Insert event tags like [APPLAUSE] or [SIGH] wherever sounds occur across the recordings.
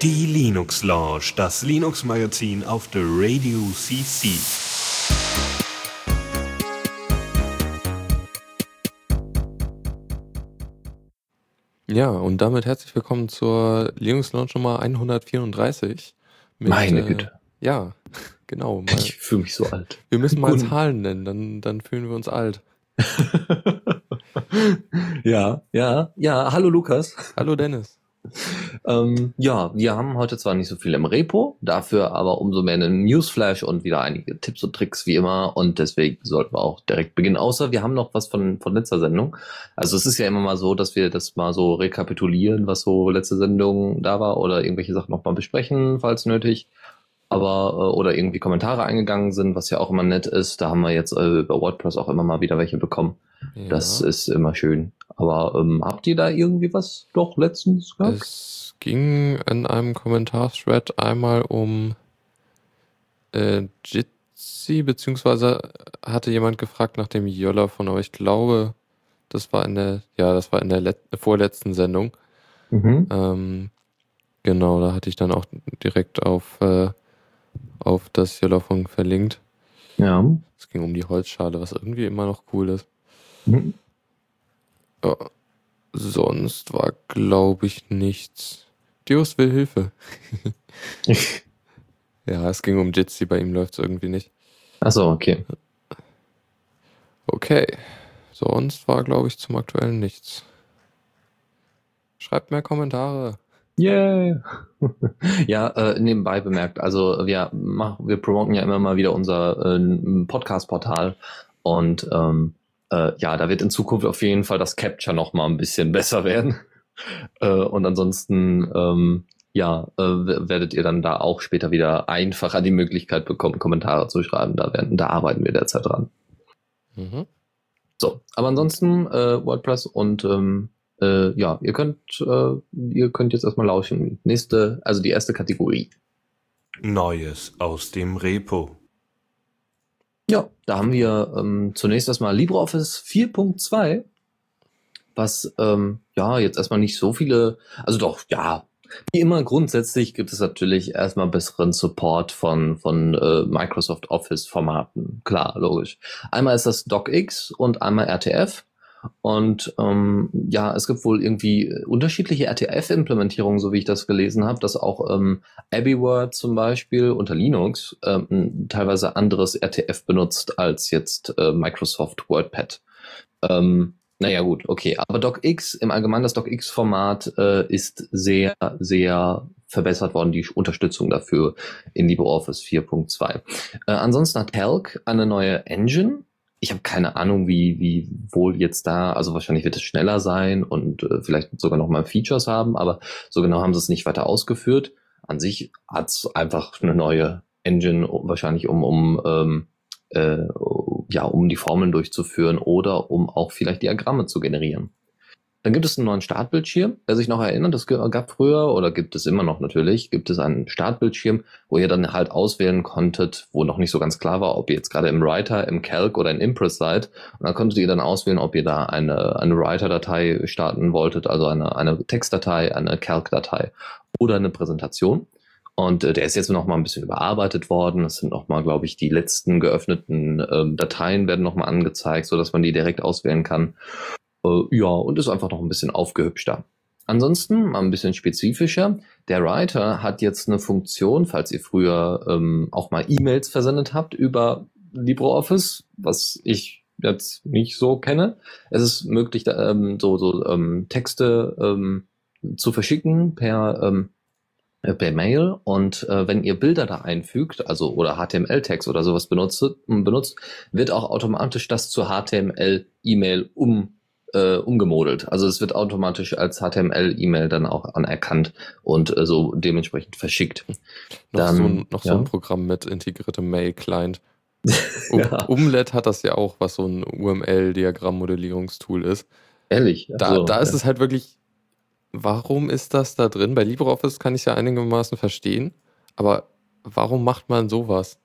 Die Linux Lounge, das Linux Magazin auf der Radio CC. Ja, und damit herzlich willkommen zur Linux Lounge Nummer 134. Mit, Meine äh, Güte. Äh, ja, [LAUGHS] genau. Mal, ich fühle mich so alt. Wir müssen mal. Zahlen nennen, dann, dann fühlen wir uns alt. [LAUGHS] ja, ja, ja. Hallo Lukas. Hallo Dennis. Ähm, ja, wir haben heute zwar nicht so viel im Repo, dafür aber umso mehr einen Newsflash und wieder einige Tipps und Tricks wie immer und deswegen sollten wir auch direkt beginnen. Außer wir haben noch was von, von letzter Sendung. Also es ist ja immer mal so, dass wir das mal so rekapitulieren, was so letzte Sendung da war oder irgendwelche Sachen nochmal besprechen, falls nötig. Aber, äh, oder irgendwie Kommentare eingegangen sind, was ja auch immer nett ist. Da haben wir jetzt äh, über WordPress auch immer mal wieder welche bekommen. Ja. Das ist immer schön. Aber ähm, habt ihr da irgendwie was doch letztens gehabt? Es ging in einem Kommentarthread einmal um äh, Jitsi, beziehungsweise hatte jemand gefragt nach dem Jöller von euch. Ich glaube, das war in der, ja, das war in der vorletzten Sendung. Mhm. Ähm, genau, da hatte ich dann auch direkt auf, äh, auf das Jöller-Funk verlinkt. Ja. Es ging um die Holzschale, was irgendwie immer noch cool ist. Mhm. Ja. Sonst war, glaube ich, nichts. Dios will Hilfe. [LAUGHS] ja, es ging um Jitsi, bei ihm läuft es irgendwie nicht. Achso, okay. Okay. Sonst war, glaube ich, zum aktuellen nichts. Schreibt mehr Kommentare. Yay! [LAUGHS] ja, äh, nebenbei bemerkt, also wir machen, wir promoten ja immer mal wieder unser äh, Podcast-Portal und ähm, äh, ja, da wird in Zukunft auf jeden Fall das Capture noch mal ein bisschen [LAUGHS] besser werden. äh, und ansonsten, ähm, ja, äh, werdet ihr dann da auch später wieder einfacher die Möglichkeit bekommen, Kommentare zu schreiben. Da werden, da arbeiten wir derzeit dran. Mhm. So, aber ansonsten äh, WordPress und ähm, äh, ja, ihr könnt, äh, ihr könnt jetzt erstmal lauschen. Nächste, also die erste Kategorie. Neues aus dem Repo. Ja, da haben wir ähm, zunächst erstmal LibreOffice 4.2, was ähm, ja jetzt erstmal nicht so viele, also doch, ja, wie immer grundsätzlich gibt es natürlich erstmal besseren Support von, von äh, Microsoft Office Formaten. Klar, logisch. Einmal ist das DocX und einmal RTF. Und ähm, ja, es gibt wohl irgendwie unterschiedliche RTF-Implementierungen, so wie ich das gelesen habe, dass auch ähm, AbbeyWord zum Beispiel unter Linux ähm, teilweise anderes RTF benutzt als jetzt äh, Microsoft WordPad. Ähm, naja gut, okay. Aber DocX, im Allgemeinen das DocX-Format äh, ist sehr, sehr verbessert worden, die Unterstützung dafür in LibreOffice 4.2. Äh, ansonsten hat Calc eine neue Engine, ich habe keine Ahnung, wie, wie wohl jetzt da, also wahrscheinlich wird es schneller sein und äh, vielleicht sogar noch mal Features haben, aber so genau haben sie es nicht weiter ausgeführt. An sich hat es einfach eine neue Engine, wahrscheinlich um, um ähm, äh, ja, um die Formeln durchzuführen oder um auch vielleicht Diagramme zu generieren. Dann gibt es einen neuen Startbildschirm. Wer sich noch erinnert, das gab früher oder gibt es immer noch natürlich, gibt es einen Startbildschirm, wo ihr dann halt auswählen konntet, wo noch nicht so ganz klar war, ob ihr jetzt gerade im Writer, im Calc oder in Impress seid. Und dann konntet ihr dann auswählen, ob ihr da eine, eine Writer-Datei starten wolltet, also eine, eine Textdatei, eine Calc-Datei oder eine Präsentation. Und äh, der ist jetzt noch mal ein bisschen überarbeitet worden. Es sind noch mal, glaube ich, die letzten geöffneten ähm, Dateien werden noch mal angezeigt, so dass man die direkt auswählen kann. Äh, ja, und ist einfach noch ein bisschen aufgehübschter. Ansonsten mal ein bisschen spezifischer. Der Writer hat jetzt eine Funktion, falls ihr früher ähm, auch mal E-Mails versendet habt über LibreOffice, was ich jetzt nicht so kenne. Es ist möglich, ähm, so, so ähm, Texte ähm, zu verschicken per, ähm, äh, per Mail und äh, wenn ihr Bilder da einfügt, also oder HTML-Text oder sowas benutzt, benutzt, wird auch automatisch das zur HTML-E-Mail um äh, umgemodelt. Also es wird automatisch als HTML-E-Mail dann auch anerkannt und äh, so dementsprechend verschickt. Noch, dann, so, ein, noch ja. so ein Programm mit integriertem Mail-Client. [LAUGHS] Ja. Umlet hat das ja auch, was so ein UML-Diagrammmodellierungstool ist. Ehrlich? Da, also, da ist ja. es halt wirklich, warum ist das da drin? Bei LibreOffice kann ich es ja einigermaßen verstehen, aber warum macht man sowas?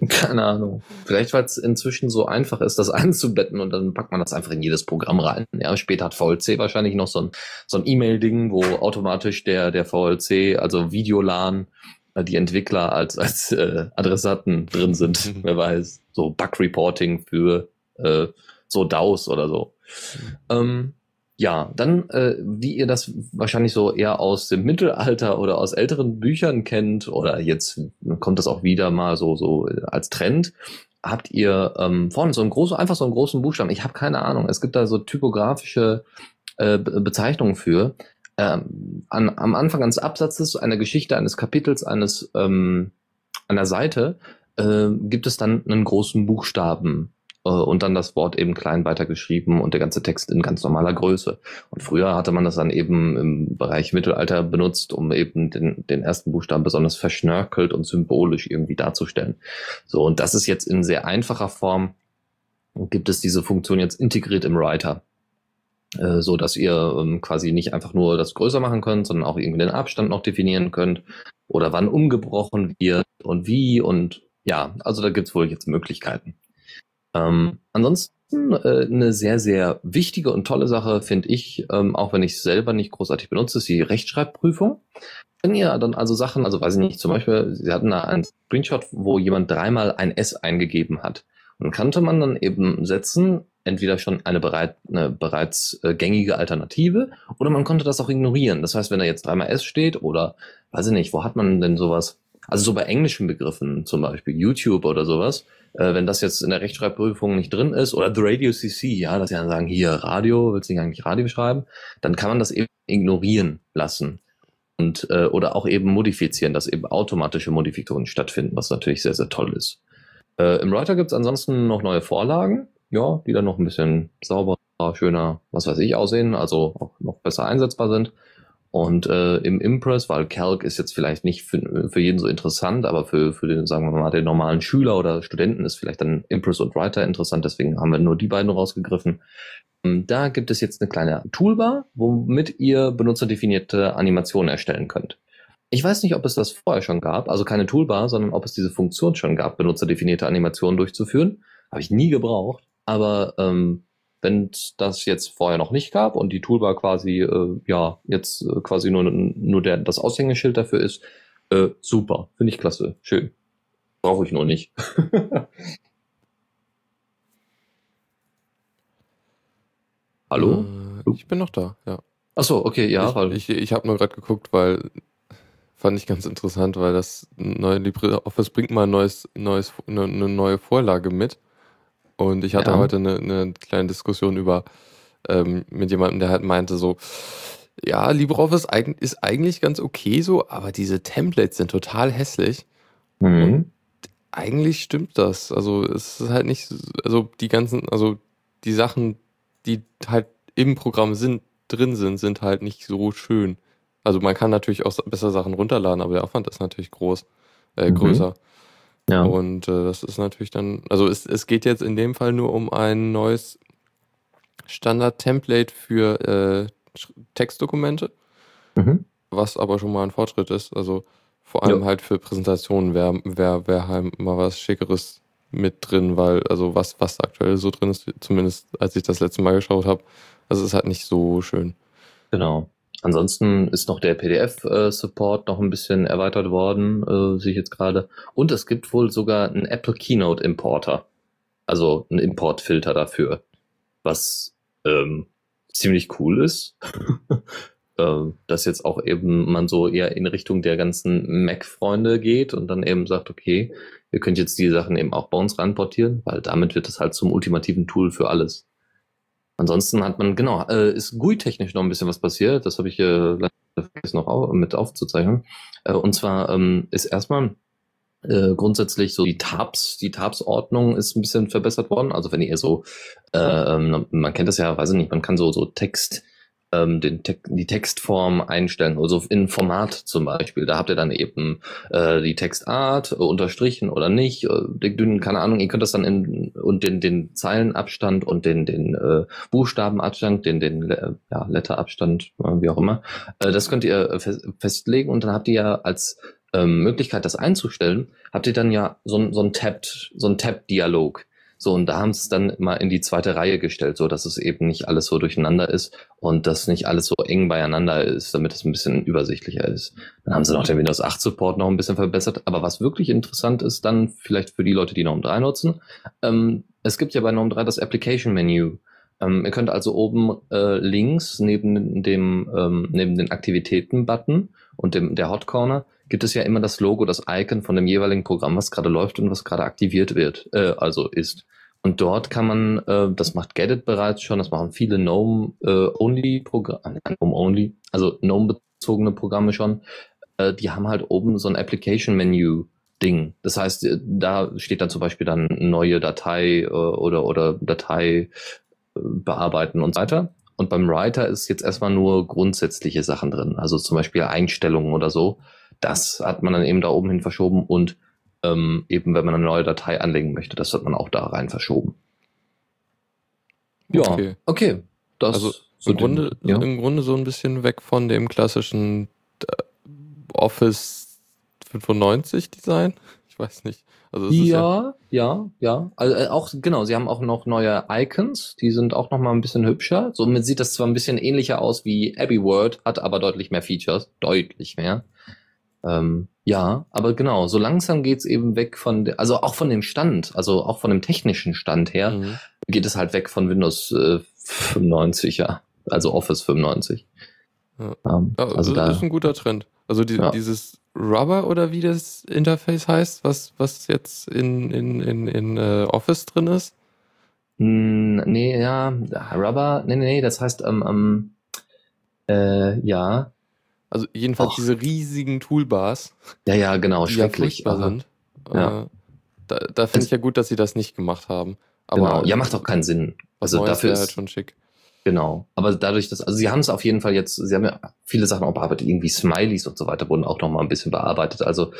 [LAUGHS] Keine Ahnung. Vielleicht, weil es inzwischen so einfach ist, das [LAUGHS] einzubetten und dann packt man das einfach in jedes Programm rein. Ja, später hat VLC wahrscheinlich noch so ein, so ein E-Mail-Ding, wo automatisch der, der VLC, also Videolan, äh, die Entwickler als, als äh, Adressaten drin sind. Wer weiß. So Bug-Reporting für äh, so DAOs oder so. Mhm. Ähm, ja, dann, äh, wie ihr das wahrscheinlich so eher aus dem Mittelalter oder aus älteren Büchern kennt, oder jetzt kommt das auch wieder mal so, so als Trend, habt ihr ähm, vorne so einen großen, einfach so einen großen Buchstaben. Ich habe keine Ahnung. Es gibt da so typografische äh, Bezeichnungen für. Ähm, an, am Anfang eines Absatzes, einer Geschichte, eines Kapitels, eines ähm, einer Seite, äh, gibt es dann einen großen Buchstaben äh, und dann das Wort eben klein weitergeschrieben und der ganze Text in ganz normaler Größe. Und früher hatte man das dann eben im Bereich Mittelalter benutzt, um eben den, den ersten Buchstaben besonders verschnörkelt und symbolisch irgendwie darzustellen. So, und das ist jetzt in sehr einfacher Form, gibt es diese Funktion jetzt integriert im Writer äh, so dass ihr ähm, quasi nicht einfach nur das größer machen könnt, sondern auch irgendwie den Abstand noch definieren könnt oder wann umgebrochen wird und wie und ja, also da gibt's wohl jetzt Möglichkeiten. Ähm, ansonsten äh, eine sehr, sehr wichtige und tolle Sache finde ich, ähm, auch wenn ich es selber nicht großartig benutze, ist die Rechtschreibprüfung. Wenn ihr dann also Sachen, also weiß ich nicht, zum Beispiel, Sie hatten da einen Screenshot, wo jemand dreimal ein S eingegeben hat. Und kannte man dann eben setzen, entweder schon eine, bereit, eine bereits äh, gängige Alternative oder man konnte das auch ignorieren. Das heißt, wenn da jetzt dreimal S steht oder weiß ich nicht, wo hat man denn sowas? Also so bei englischen Begriffen, zum Beispiel YouTube oder sowas, äh, wenn das jetzt in der Rechtschreibprüfung nicht drin ist, oder The Radio CC, ja, dass sie dann sagen, hier Radio, willst du nicht eigentlich Radio schreiben, dann kann man das eben ignorieren lassen. Und, äh, oder auch eben modifizieren, dass eben automatische Modifikationen stattfinden, was natürlich sehr, sehr toll ist. Äh, Im Writer gibt's ansonsten noch neue Vorlagen, ja, die dann noch ein bisschen sauberer, schöner, was weiß ich, aussehen, also auch noch besser einsetzbar sind. Und äh, im Impress, weil Calc ist jetzt vielleicht nicht für, für jeden so interessant, aber für, für den, sagen wir mal, den normalen Schüler oder Studenten ist vielleicht dann Impress und Writer interessant, deswegen haben wir nur die beiden rausgegriffen. Ähm, da gibt es jetzt eine kleine Toolbar, womit ihr benutzerdefinierte Animationen erstellen könnt. Ich weiß nicht, ob es das vorher schon gab, also keine Toolbar, sondern ob es diese Funktion schon gab, benutzerdefinierte Animationen durchzuführen. Habe ich nie gebraucht, aber ähm, wenn das jetzt vorher noch nicht gab und die Toolbar quasi, äh, ja, jetzt äh, quasi nur, nur der, das Aushängeschild dafür ist, äh, super. Finde ich klasse. Schön. Brauche ich nur nicht. [LAUGHS] Hallo? Äh, ich bin noch da, ja. Ach so, okay, ja. Ich, weil ich, ich habe nur gerade geguckt, weil fand ich ganz interessant, weil das neue LibreOffice bringt mal ein neues, neues, eine, eine neue Vorlage mit. Und ich hatte ja. heute eine, eine, kleine Diskussion über ähm, mit jemandem, der halt meinte so, ja, LibreOffice ist eigentlich ganz okay so, aber diese Templates sind total hässlich. Mhm. Und eigentlich stimmt das. Also es ist halt nicht, also die ganzen, also die Sachen, die halt im Programm sind, drin sind, sind halt nicht so schön. Also man kann natürlich auch besser Sachen runterladen, aber der Aufwand ist natürlich groß, äh, mhm. Ja. Und äh, das ist natürlich dann, also es, es geht jetzt in dem Fall nur um ein neues Standard-Template für äh, Textdokumente, mhm. was aber schon mal ein Fortschritt ist. Also vor allem ja. halt für Präsentationen wäre wär, wär halt mal was Schickeres mit drin, weil, also was, was aktuell so drin ist, zumindest als ich das letzte Mal geschaut habe, das ist halt nicht so schön. Genau. Ansonsten ist noch der PDF-Support noch ein bisschen erweitert worden, äh, sehe ich jetzt gerade. Und es gibt wohl sogar einen Apple Keynote Importer. Also einen Importfilter dafür. Was ähm, ziemlich cool ist. [LAUGHS] äh, dass jetzt auch eben man so eher in Richtung der ganzen Mac-Freunde geht und dann eben sagt, okay, ihr könnt jetzt die Sachen eben auch bei uns ranportieren, weil damit wird es halt zum ultimativen Tool für alles. Ansonsten hat man, genau, äh, ist GUI-technisch noch ein bisschen was passiert. Das habe ich äh, vergessen noch au mit aufzuzeichnen. Äh, und zwar ähm, ist erstmal äh, grundsätzlich so die Tabs, die Tabs-Ordnung ist ein bisschen verbessert worden. Also wenn ihr so, äh, ähm, man kennt das ja, weiß ich nicht, man kann so, so Text, ähm, den Te die Textform einstellen, also in Format zum Beispiel. Da habt ihr dann eben äh, die Textart, äh, unterstrichen oder nicht, äh, den, keine Ahnung, ihr könnt das dann in und den, den Zeilenabstand und den, den äh, Buchstabenabstand, den, den äh, ja, Letterabstand, äh, wie auch immer, äh, das könnt ihr fest, festlegen und dann habt ihr ja als ähm, Möglichkeit, das einzustellen, habt ihr dann ja so, so ein Tapped, so ein Tap-Dialog. So, und da haben sie es dann mal in die zweite Reihe gestellt, so dass es eben nicht alles so durcheinander ist und dass nicht alles so eng beieinander ist, damit es ein bisschen übersichtlicher ist. Dann haben sie noch den Windows 8 Support noch ein bisschen verbessert. Aber was wirklich interessant ist, dann vielleicht für die Leute, die GNOME 3 nutzen, ähm, es gibt ja bei GNOME 3 das Application Menu. Ähm, ihr könnt also oben äh, links neben dem ähm, neben den Aktivitäten-Button und dem der Hot Corner gibt es ja immer das Logo, das Icon von dem jeweiligen Programm, was gerade läuft und was gerade aktiviert wird, äh, also ist. Und dort kann man, äh, das macht Gedit bereits schon, das machen viele GNOME-Only-Programme, GNOME-Only, also GNOME-bezogene Programme schon, äh, die haben halt oben so ein Application-Menu-Ding. Das heißt, äh, da steht dann zum Beispiel dann neue Datei äh, oder, oder Datei äh, bearbeiten und so weiter. Und beim Writer ist jetzt erstmal nur grundsätzliche Sachen drin, also zum Beispiel Einstellungen oder so. Das hat man dann eben da oben hin verschoben und ähm, eben, wenn man eine neue Datei anlegen möchte, das hat man auch da rein verschoben. Ja, Okay. okay. Das Also so Im den- Grunde, ja. Im Grunde so ein bisschen weg von dem klassischen äh, Office 95 Design. Ich weiß nicht. Also es ja, Ja, ja, ja. Also äh, auch genau, sie haben auch noch neue Icons, die sind auch noch mal ein bisschen hübscher. Somit sieht das zwar ein bisschen ähnlicher aus wie Abbey Word, hat aber deutlich mehr Features, deutlich mehr. Ähm, ja, aber genau, so langsam geht's eben weg von, also auch von dem Stand, also auch von dem technischen Stand her, Mhm. geht es halt weg von Windows äh, 95, ja, also Office 95. Ja. Ähm, Ja, also das da, ist ein guter Trend. Also die, Ja. dieses Rubber oder wie das Interface heißt, was, was jetzt in, in, in, in äh, Office drin ist. Hm, nee, ja, Rubber, nee, nee, nee, das heißt, ähm, ähm, äh, ja, Also jedenfalls Och. diese riesigen Toolbars, ja, ja, genau, ja schrecklich. aber- sind. Ja. Äh, da da finde ich ja gut, dass sie das nicht gemacht haben. Aber genau. Ja, macht auch keinen Sinn. Also Neues dafür ist, halt schon schick. Genau. Aber dadurch, dass, also sie haben es auf jeden Fall jetzt, sie haben ja viele Sachen auch bearbeitet, irgendwie Smileys und so weiter wurden auch noch mal ein bisschen bearbeitet. Also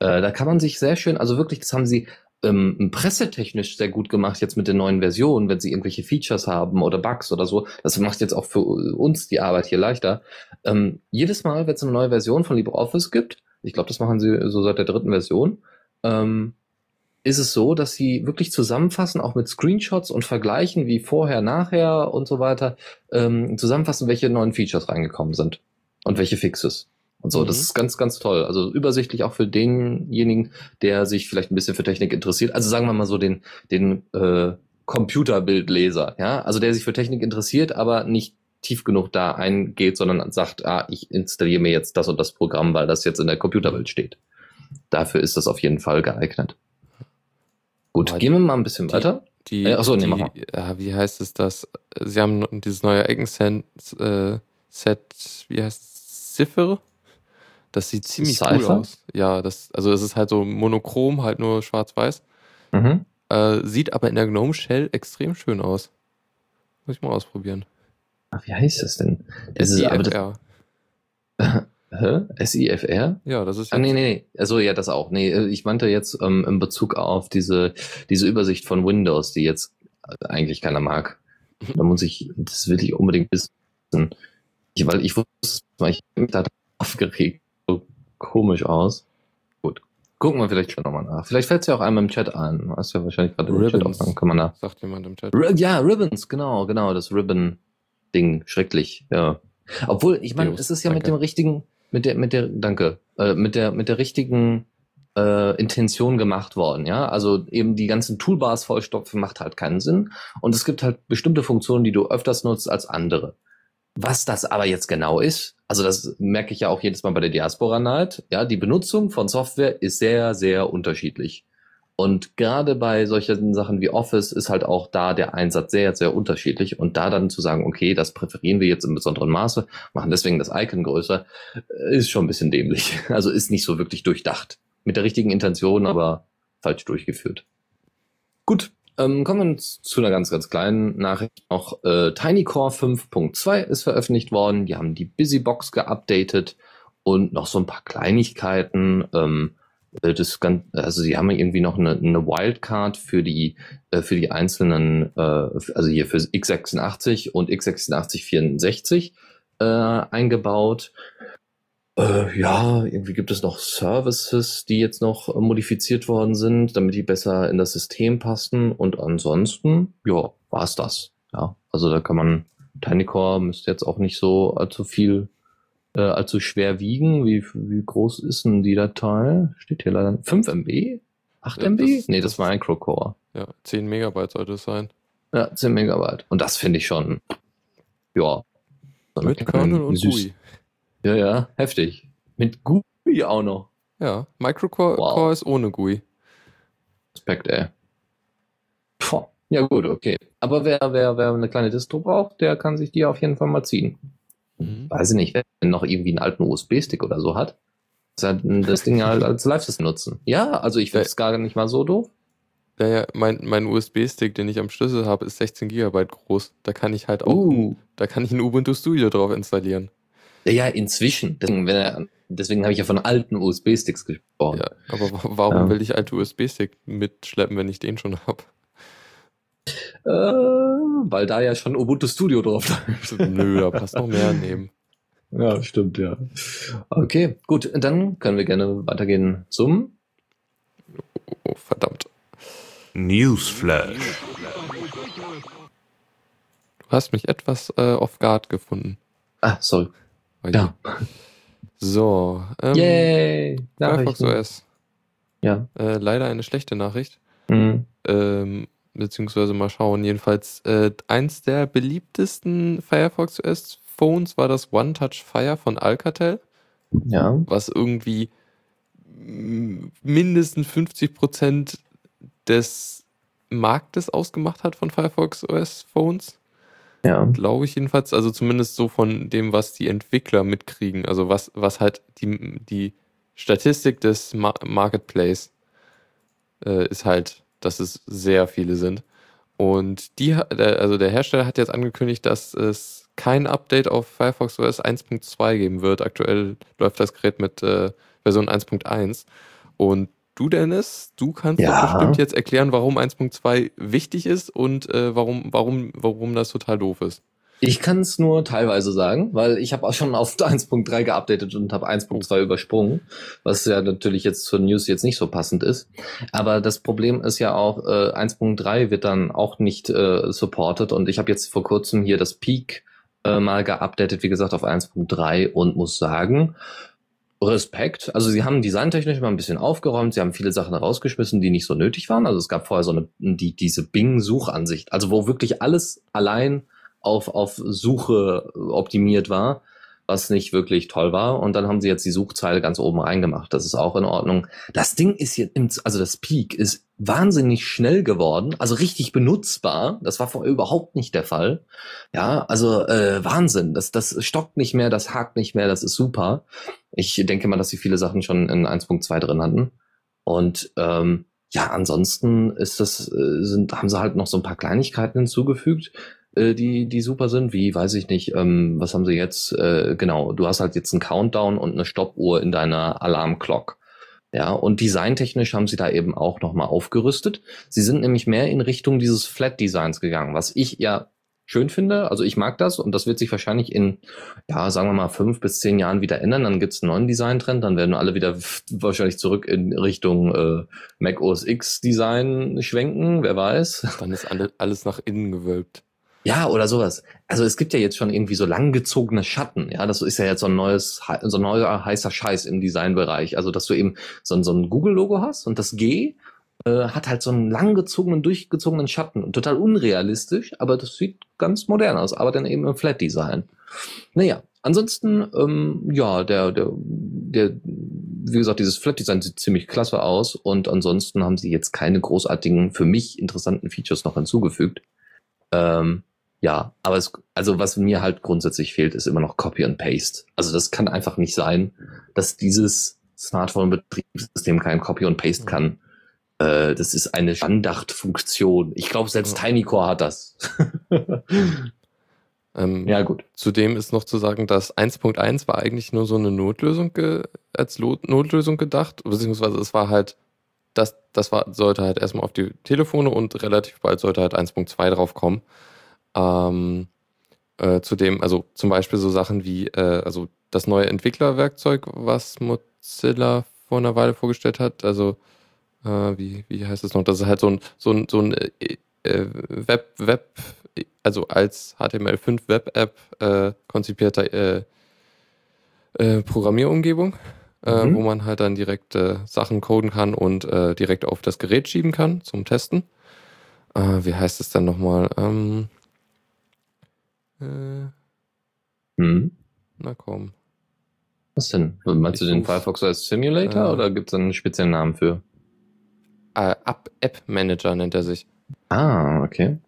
äh, da kann man sich sehr schön, also wirklich, das haben sie ähm, pressetechnisch sehr gut gemacht jetzt mit den neuen Versionen, wenn sie irgendwelche Features haben oder Bugs oder so. Das macht jetzt auch für uns die Arbeit hier leichter. Ähm, jedes Mal, wenn es eine neue Version von LibreOffice gibt, ich glaube, das machen sie so seit der dritten Version, ähm, ist es so, dass sie wirklich zusammenfassen, auch mit Screenshots und vergleichen, wie vorher, nachher und so weiter, ähm, zusammenfassen, welche neuen Features reingekommen sind und welche Fixes. Und so, Mhm. das ist ganz, ganz toll. Also übersichtlich auch für denjenigen, der sich vielleicht ein bisschen für Technik interessiert. Also sagen wir mal so den, den äh, Computerbildleser, ja, also der sich für Technik interessiert, aber nicht tief genug da eingeht, sondern sagt, ah, ich installiere mir jetzt das und das Programm, weil das jetzt in der Computerwelt steht. Dafür ist das auf jeden Fall geeignet. Gut, Aber gehen wir mal ein bisschen die- weiter. Die, Äh, ach so, nee, die, mach mal. ja, wie heißt es das? Sie haben dieses neue Icon-Set, äh, Set, wie heißt es? Ziffer? Das sieht ziemlich cool Cypher? aus. Ja, das, also es ist halt so monochrom, halt nur schwarz-weiß. Mhm. Äh, sieht aber in der Gnome Shell extrem schön aus. Muss ich mal ausprobieren. Ach, wie heißt das denn? Das ist, aber das. [LAUGHS] hä? SIFR? Ja, das ist Ah, nee, nee, nee. Also ja, das auch. Nee, äh, ich meinte jetzt ähm, in Bezug auf diese, diese Übersicht von Windows, die jetzt äh, eigentlich keiner mag. [LAUGHS] Da muss ich, das will ich unbedingt wissen. Ich, weil ich wusste, ich mich da aufgeregt. So komisch aus. Gut. Gucken wir vielleicht schon nochmal nach. Vielleicht fällt es ja auch einem im Chat ein. Hast ja wahrscheinlich gerade im Chat. Kann man nach. sagt jemand im Chat. Ri- Ja, Ribbons, genau, genau, das Ribbon-Ding, schrecklich, ja. Obwohl, ich meine, es ist ja mit danke. dem richtigen, mit der, mit der, danke, äh, mit der, mit der richtigen äh, Intention gemacht worden, ja. Also eben die ganzen Toolbars vollstopfen macht halt keinen Sinn. Und es gibt halt bestimmte Funktionen, die du öfters nutzt als andere. Was das aber jetzt genau ist, also das merke ich ja auch jedes Mal bei der Diaspora Night, ja, die Benutzung von Software ist sehr, sehr unterschiedlich. Und gerade bei solchen Sachen wie Office ist halt auch da der Einsatz sehr, sehr unterschiedlich. Und da dann zu sagen, okay, das präferieren wir jetzt im besonderen Maße, machen deswegen das Icon größer, äh, ist schon ein bisschen dämlich. [LAUGHS] Also ist nicht so wirklich durchdacht. Mit der richtigen Intention, aber falsch durchgeführt. Gut, ähm, kommen wir zu einer ganz, ganz kleinen Nachricht noch. Äh, TinyCore 5.2 ist veröffentlicht worden. Die haben die Busybox geupdatet und noch so ein paar Kleinigkeiten. Ähm, äh, das ganz, also sie haben irgendwie noch eine, eine Wildcard für die äh, für die einzelnen, äh, also hier für x86 und x86 64 äh, eingebaut. Äh, ja, irgendwie gibt es noch Services, die jetzt noch äh, modifiziert worden sind, damit die besser in das System passen. Und ansonsten, ja, war's das. Ja, also da kann man, TinyCore müsste jetzt auch nicht so allzu viel, äh, allzu schwer wiegen. Wie, wie groß ist denn die Datei? Steht hier leider 5 MB? 8 Ja, MB? das- nee, das war Microcore. Ja, 10 Megabyte sollte es sein. Ja, 10 Megabyte. Und das finde ich schon, ja. Mit Kernel und süß. GUI. Ja, ja, heftig. Mit GUI auch noch. Ja, Microcore Wow. Core ist ohne GUI. Respekt, ey. Puh. Ja, gut, okay. Aber wer, wer, wer eine kleine Distro braucht, der kann sich die auf jeden Fall mal ziehen. Mhm. Weiß ich nicht, wenn noch irgendwie einen alten USB-Stick oder so hat, das das Ding halt als Live-System nutzen. Ja, also ich finde es gar nicht mal so doof. Ja, ja, mein, mein USB-Stick, den ich am Schlüssel habe, ist 16 GB groß. Da kann ich halt auch, Uh. da kann ich ein Ubuntu Studio drauf installieren. Ja, inzwischen. Deswegen, deswegen habe ich ja von alten USB-Sticks gesprochen. Ja, aber wa- warum Ja. will ich alte USB-Stick mitschleppen, wenn ich den schon habe? Äh, weil da ja schon Ubuntu Studio drauf läuft. [LAUGHS] Nö, da passt noch mehr neben. Ja, stimmt, ja. Okay, gut, dann können wir gerne weitergehen zum. Oh, verdammt. Newsflash. Du hast mich etwas äh, off guard gefunden. Ah, sorry. Weil- Ja. So, ähm, Yay! Firefox. OS. Ja. Äh, leider eine schlechte Nachricht. Mhm. Ähm, beziehungsweise mal schauen. Jedenfalls, äh, eins der beliebtesten Firefox OS Phones war das One Touch Fire von Alcatel, Ja. was irgendwie mm, mindestens 50% des Marktes ausgemacht hat von Firefox OS Phones. Ja. Glaube ich jedenfalls, also zumindest so von dem, was die Entwickler mitkriegen, also was, was halt die, die Statistik des Ma Marketplace äh, ist halt, dass es sehr viele sind. Und die, also der Hersteller hat jetzt angekündigt, dass es kein Update auf Firefox OS 1.2 geben wird. Aktuell läuft das Gerät mit äh, Version 1.1. Und du, Dennis, du kannst Ja. bestimmt jetzt erklären, warum 1.2 wichtig ist und äh, warum, warum, warum das total doof ist. Ich kann es nur teilweise sagen, weil ich habe auch schon auf [LAUGHS] 1.3 geupdatet und habe 1.2 übersprungen, was ja natürlich jetzt zur News jetzt nicht so passend ist. Aber das Problem ist ja auch, äh, 1.3 wird dann auch nicht äh, supported und ich habe jetzt vor kurzem hier das Peak äh, mal geupdatet, wie gesagt, auf 1.3 und muss sagen, Respekt. Also sie haben designtechnisch mal ein bisschen aufgeräumt, sie haben viele Sachen rausgeschmissen, die nicht so nötig waren. Also es gab vorher so eine, die, diese Bing-Suchansicht, also wo wirklich alles allein auf, auf Suche optimiert war, was nicht wirklich toll war. Und dann haben sie jetzt die Suchzeile ganz oben reingemacht. Das ist auch in Ordnung. Das Ding ist jetzt, im, also das Peak ist wahnsinnig schnell geworden, also richtig benutzbar. Das war vorher überhaupt nicht der Fall. Ja, also äh, Wahnsinn. Das, das stockt nicht mehr, das hakt nicht mehr, das ist super. Ich denke mal, dass sie viele Sachen schon in 1.2 drin hatten. Und ähm, ja, ansonsten ist das, äh, sind, haben sie halt noch so ein paar Kleinigkeiten hinzugefügt, äh, die, die super sind, wie, weiß ich nicht, ähm, was haben sie jetzt, äh, genau, du hast halt jetzt einen Countdown und eine Stoppuhr in deiner Alarmclock. Ja, und designtechnisch haben sie da eben auch nochmal aufgerüstet. Sie sind nämlich mehr in Richtung dieses Flat-Designs gegangen, was ich ja schön finde. Also ich mag das und das wird sich wahrscheinlich in, ja, sagen wir mal, fünf bis zehn Jahren wieder ändern. Dann gibt's einen neuen Designtrend, dann werden alle wieder [LAUGHS] wahrscheinlich zurück in Richtung äh, Mac OS X Design schwenken, wer weiß. Dann ist alle, alles nach innen gewölbt. Ja, oder sowas. Also es gibt ja jetzt schon irgendwie so langgezogene Schatten. Ja, das ist ja jetzt so ein neues, so ein neuer heißer Scheiß im Designbereich. Also, dass du eben so ein, so ein Google-Logo hast und das G äh, hat halt so einen langgezogenen, durchgezogenen Schatten. Total unrealistisch, aber das sieht ganz modern aus, aber dann eben im Flat-Design. Naja, ansonsten, ähm, ja, der, der, der, wie gesagt, dieses Flat-Design sieht ziemlich klasse aus und ansonsten haben sie jetzt keine großartigen, für mich interessanten Features noch hinzugefügt. Ähm, ja, aber es, also was mir halt grundsätzlich fehlt, ist immer noch Copy and Paste. Also das kann einfach nicht sein, dass dieses Smartphone-Betriebssystem kein Copy and Paste kann. Äh, das ist eine Standardfunktion. Ich glaube, selbst Ja. TinyCore hat das. [LAUGHS] Ähm, ja, gut. Zudem ist noch zu sagen, dass 1.1 war eigentlich nur so eine Notlösung als Lo Notlösung gedacht, beziehungsweise es war halt, das, das war, sollte halt erstmal auf die Telefone und relativ bald sollte halt 1.2 drauf kommen. Ähm, äh, zudem, also zum Beispiel so Sachen wie, äh, also das neue Entwicklerwerkzeug, was Mozilla vor einer Weile vorgestellt hat, also äh, wie, wie heißt es noch? Das ist halt so ein, so ein, so ein äh, äh Web, Web, also als HTML5 Web-App äh, konzipierter Programmierumgebung, mhm. wo man halt dann direkt Sachen coden kann und direkt auf das Gerät schieben kann zum Testen. Wie heißt es dann nochmal? Ähm, äh, mhm. Na komm. Was denn? Meinst ich du den Firefox als Simulator oder gibt es einen speziellen Namen für? App Manager nennt er sich. Ah, okay.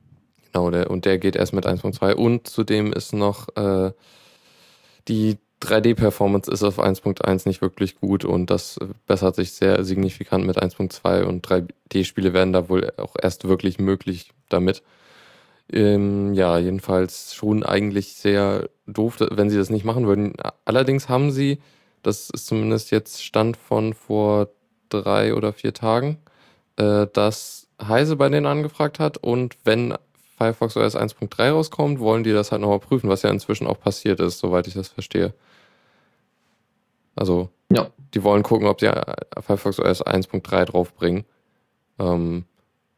Genau, der, und der geht erst mit 1.2 und zudem ist noch äh, die 3D-Performance ist auf 1.1 nicht wirklich gut und das bessert sich sehr signifikant mit 1.2 und 3D-Spiele werden da wohl auch erst wirklich möglich damit. Ähm, ja, jedenfalls schon eigentlich sehr doof, wenn sie das nicht machen würden. Allerdings haben sie, das ist zumindest jetzt Stand von vor drei oder vier Tagen, äh, dass Heise bei denen angefragt hat und wenn Firefox OS 1.3 rauskommt, wollen die das halt nochmal prüfen, was ja inzwischen auch passiert ist, soweit ich das verstehe. Also, ja. die wollen gucken, ob sie Firefox OS 1.3 draufbringen. Ähm,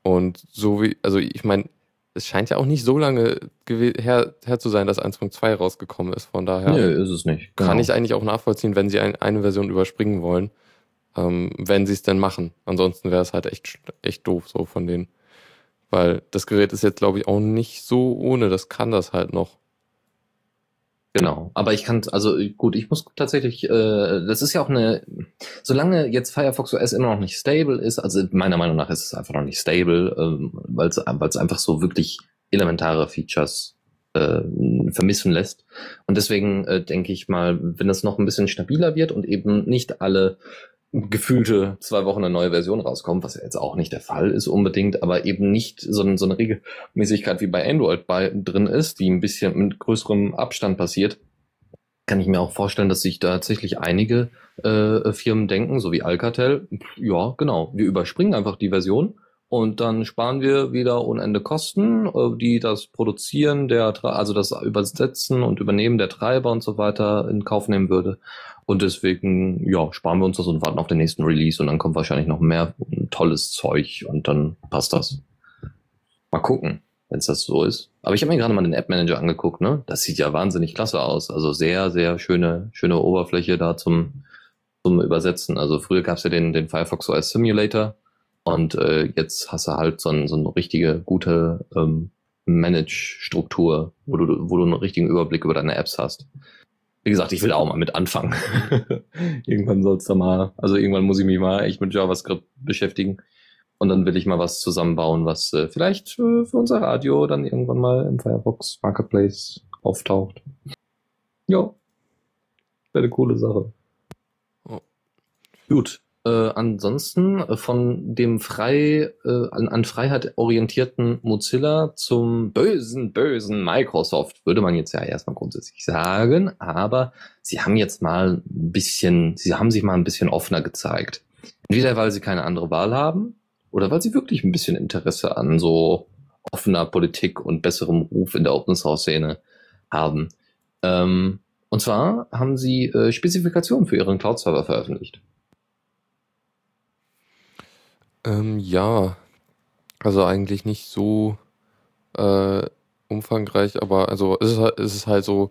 und so wie, also ich meine, es scheint ja auch nicht so lange her, her zu sein, dass 1.2 rausgekommen ist. Von daher nee, ist es nicht. Genau. kann ich eigentlich auch nachvollziehen, wenn sie ein, eine Version überspringen wollen, ähm, wenn sie es denn machen. Ansonsten wäre es halt echt, echt doof so von denen. Weil das Gerät ist jetzt, glaube ich, auch nicht so ohne. Das kann das halt noch. Genau, aber ich kann, also gut, ich muss tatsächlich, äh, das ist ja auch eine, solange jetzt Firefox OS immer noch nicht stable ist, also meiner Meinung nach ist es einfach noch nicht stable, ähm, weil es einfach so wirklich elementare Features äh, vermissen lässt. Und deswegen äh, denke ich mal, wenn das noch ein bisschen stabiler wird und eben nicht alle gefühlte zwei Wochen eine neue Version rauskommt, was ja jetzt auch nicht der Fall ist unbedingt, aber eben nicht so, so eine Regelmäßigkeit wie bei Android bei, drin ist, die ein bisschen mit größerem Abstand passiert, kann ich mir auch vorstellen, dass sich da tatsächlich einige äh, Firmen denken, so wie Alcatel, ja, genau, wir überspringen einfach die Version und dann sparen wir wieder unende Kosten, äh, die das Produzieren der, also das Übersetzen und Übernehmen der Treiber und so weiter in Kauf nehmen würde. Und deswegen, ja, sparen wir uns das und warten auf den nächsten Release und dann kommt wahrscheinlich noch mehr tolles Zeug und dann passt das. Mal gucken, wenn es das so ist. Aber ich habe mir gerade mal den App Manager angeguckt, ne? Das sieht ja wahnsinnig klasse aus. Also sehr, sehr schöne, schöne Oberfläche da zum, zum Übersetzen. Also früher gab es ja den, den Firefox OS Simulator und äh, jetzt hast du halt so, ein, so eine richtige gute ähm, Manage-Struktur, wo du, wo du einen richtigen Überblick über deine Apps hast wie gesagt, ich will auch mal mit anfangen. [LAUGHS] irgendwann soll es da mal, also irgendwann muss ich mich mal echt mit JavaScript beschäftigen. Und dann will ich mal was zusammenbauen, was äh, vielleicht äh, für unser Radio dann irgendwann mal im Firefox Marketplace auftaucht. Ja. Wäre eine coole Sache. Oh. Gut. Äh, ansonsten äh, von dem frei äh, an, an Freiheit orientierten Mozilla zum bösen, bösen Microsoft, würde man jetzt ja erstmal grundsätzlich sagen, aber sie haben jetzt mal ein bisschen, sie haben sich mal ein bisschen offener gezeigt. Entweder weil sie keine andere Wahl haben oder weil sie wirklich ein bisschen Interesse an so offener Politik und besserem Ruf in der Open Source Szene haben. Ähm, und zwar haben sie äh, Spezifikationen für ihren Cloud-Server veröffentlicht. Ähm, ja, also eigentlich nicht so äh, umfangreich, aber also es ist, halt, es ist halt so,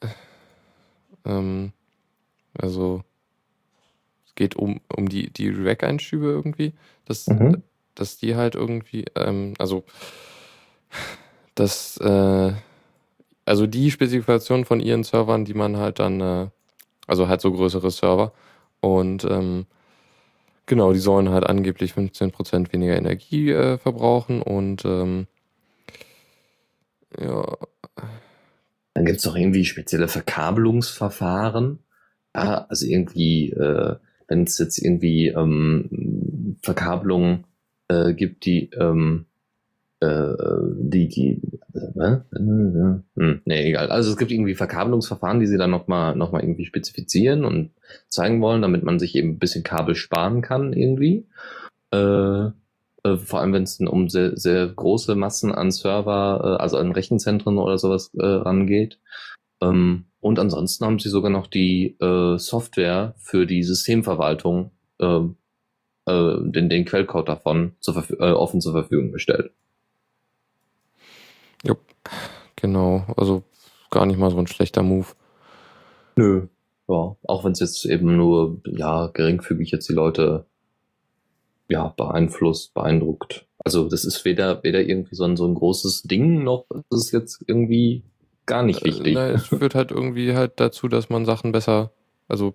äh, ähm, also es geht um, um die, die Rack-Einschübe irgendwie, dass, mhm. dass die halt irgendwie, ähm, also dass, äh, also die Spezifikation von ihren Servern, die man halt dann, äh, also halt so größere Server und ähm, Genau, die sollen halt angeblich 15% weniger Energie äh, verbrauchen und ähm, ja. Dann gibt es doch irgendwie spezielle Verkabelungsverfahren. Ja, also irgendwie, äh, wenn es jetzt irgendwie ähm, Verkabelungen äh, gibt, die ähm, äh, die, die, äh, hm, nee, egal. Also es gibt irgendwie Verkabelungsverfahren, die sie dann nochmal noch mal irgendwie spezifizieren und zeigen wollen, damit man sich eben ein bisschen Kabel sparen kann irgendwie. Äh, Äh, vor allem, wenn es um sehr, sehr große Massen an Server, äh, also an Rechenzentren oder sowas äh, rangeht. Ähm, und ansonsten haben sie sogar noch die äh, Software für die Systemverwaltung, äh, äh, den, den Quellcode davon zur äh, offen zur Verfügung gestellt. Jupp, genau. Also gar nicht mal so ein schlechter Move. Nö. Ja, auch wenn es jetzt eben nur, ja, geringfügig jetzt die Leute, ja, beeinflusst, beeindruckt. Also das ist weder, weder irgendwie so ein, so ein großes Ding, noch ist es jetzt irgendwie gar nicht wichtig. Äh, es führt halt irgendwie halt dazu, dass man Sachen besser, also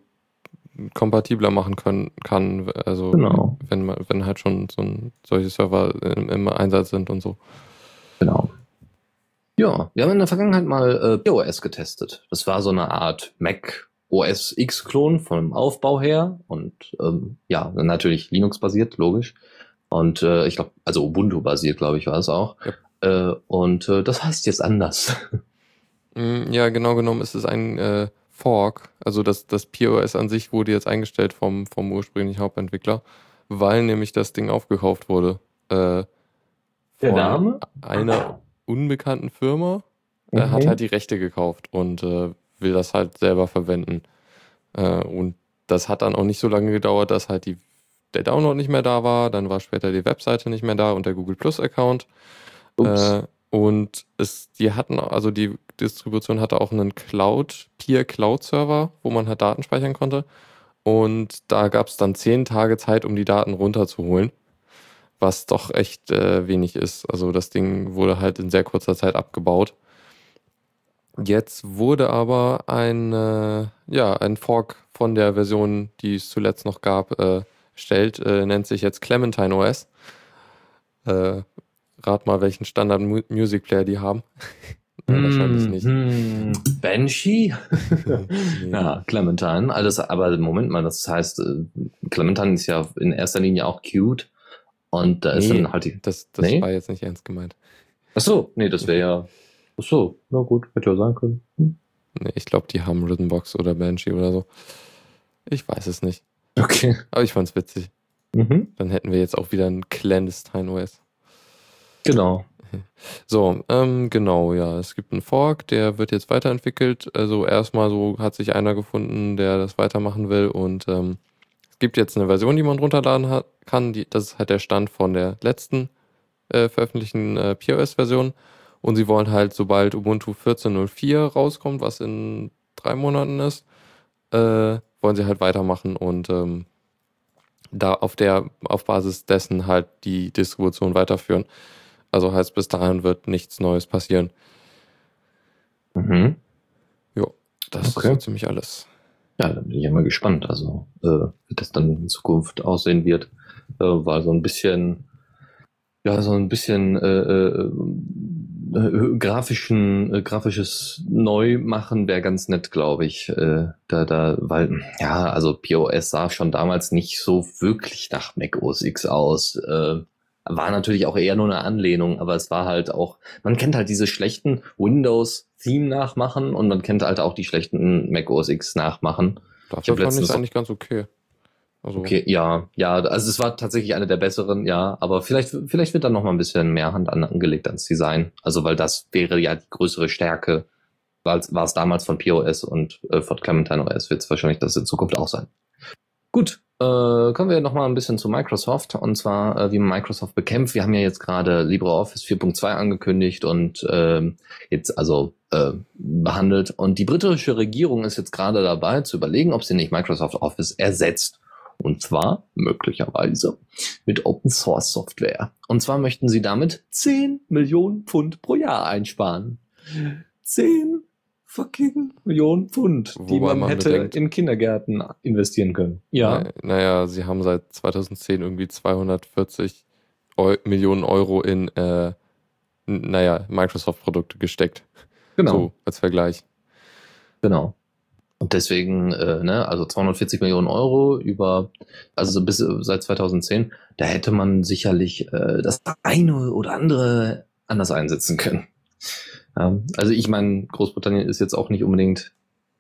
kompatibler machen können kann. Also Genau. wenn man, wenn halt schon so ein, solche Server im, im Einsatz sind und so. Genau. Ja, wir haben in der Vergangenheit mal äh, POS getestet. Das war so eine Art Mac OS X-Klon vom Aufbau her und ähm, ja, natürlich Linux-basiert, logisch. Und äh, ich glaube, also Ubuntu-basiert, glaube ich, war es auch. Äh, und äh, das heißt jetzt anders. [LAUGHS] Mm, Ja, genau genommen ist es ein äh, Fork. Also das, das POS an sich wurde jetzt eingestellt vom, vom ursprünglichen Hauptentwickler, weil nämlich das Ding aufgekauft wurde. Äh, Der Name? einer unbekannten Firma. Er hat Mhm. halt die Rechte gekauft und äh, will das halt selber verwenden. Äh, und das hat dann auch nicht so lange gedauert, dass halt die, der Download nicht mehr da war. Dann war später die Webseite nicht mehr da und der Google Plus Account. Äh, und es, die hatten, also die Distribution hatte auch einen Cloud, Peer Cloud Server, wo man halt Daten speichern konnte. Und da gab es dann zehn Tage Zeit, um die Daten runterzuholen, was doch echt äh, wenig ist. Also das Ding wurde halt in sehr kurzer Zeit abgebaut. Jetzt wurde aber ein, äh, ja, ein Fork von der Version, die es zuletzt noch gab, äh, erstellt, äh, nennt sich jetzt Clementine OS. Äh, rat mal, welchen Standard Mu Music Player die haben. [LAUGHS] Wahrscheinlich nicht. Hm, Banshee? Nee. [LAUGHS] ja, Clementine. Alles, aber Moment mal, das heißt, äh, Clementine ist ja in erster Linie auch cute. Und da ist Nee. dann halt die. Das, das Nee? war jetzt nicht ernst gemeint. Ach so, nee, das wäre ja. [LAUGHS] Ach so, na gut, hätte ja sein können. Hm. Nee, ich glaube, die haben Rhythmbox oder Banshee oder so. Ich weiß es nicht. Okay. Aber ich fand's witzig. Mhm. Dann hätten wir jetzt auch wieder ein Clandestine OS. Genau. [LAUGHS] So, ähm, genau, ja. Es gibt einen Fork, der wird jetzt weiterentwickelt. Also erstmal so hat sich einer gefunden, der das weitermachen will. Und ähm, gibt jetzt eine Version, die man runterladen hat, kann. Die, das ist halt der Stand von der letzten äh, veröffentlichten äh, POS-Version. Und sie wollen halt, sobald Ubuntu 14.04 rauskommt, was in drei Monaten ist, äh, wollen sie halt weitermachen und ähm, da auf der, auf Basis dessen halt die Distribution weiterführen. Also heißt, bis dahin wird nichts Neues passieren. Mhm. Das ist Okay. so ziemlich alles. Ja, da bin ich ja mal gespannt, also äh, wie das dann in Zukunft aussehen wird. Äh, weil so ein bisschen, ja, so ein bisschen äh, äh, äh, grafischen, äh, grafisches Neumachen wäre ganz nett, glaube ich. Äh, da, da, weil, ja, also POS sah schon damals nicht so wirklich nach Mac OS X aus. Äh, war natürlich auch eher nur eine Anlehnung, aber es war halt auch, man kennt halt diese schlechten Windows-Theme-Nachmachen und man kennt halt auch die schlechten Mac OS X Nachmachen. Dafür hab fand ich eigentlich ganz okay. Also, Okay, ja, ja, also es war tatsächlich eine der besseren, ja, aber vielleicht, vielleicht wird da noch mal ein bisschen mehr Hand an, angelegt ans Design. Also, weil das wäre ja die größere Stärke, war es damals von POS und äh, von Clementine OS wird es wahrscheinlich das in Zukunft auch sein. Gut, äh, kommen wir noch mal ein bisschen zu Microsoft und zwar, äh, wie Microsoft bekämpft. Wir haben ja jetzt gerade LibreOffice 4.2 angekündigt und ähm, jetzt also äh, behandelt. Und die britische Regierung ist jetzt gerade dabei zu überlegen, ob sie nicht Microsoft Office ersetzt. Und zwar möglicherweise mit Open Source Software. Und zwar möchten sie damit 10 Millionen Pfund pro Jahr einsparen. 10 fucking Millionen Pfund, die Wobei man, man hätte bedenkt- in Kindergärten investieren können. Ja. Na, naja, sie haben seit 2010 irgendwie 240 Eu Millionen Euro in, äh, naja, Microsoft-Produkte gesteckt. Genau. So, als Vergleich. Genau. Und deswegen, äh, ne, also 240 Millionen Euro über, also so bis seit 2010, da hätte man sicherlich äh, das eine oder andere anders einsetzen können. Also ich meine, Großbritannien ist jetzt auch nicht unbedingt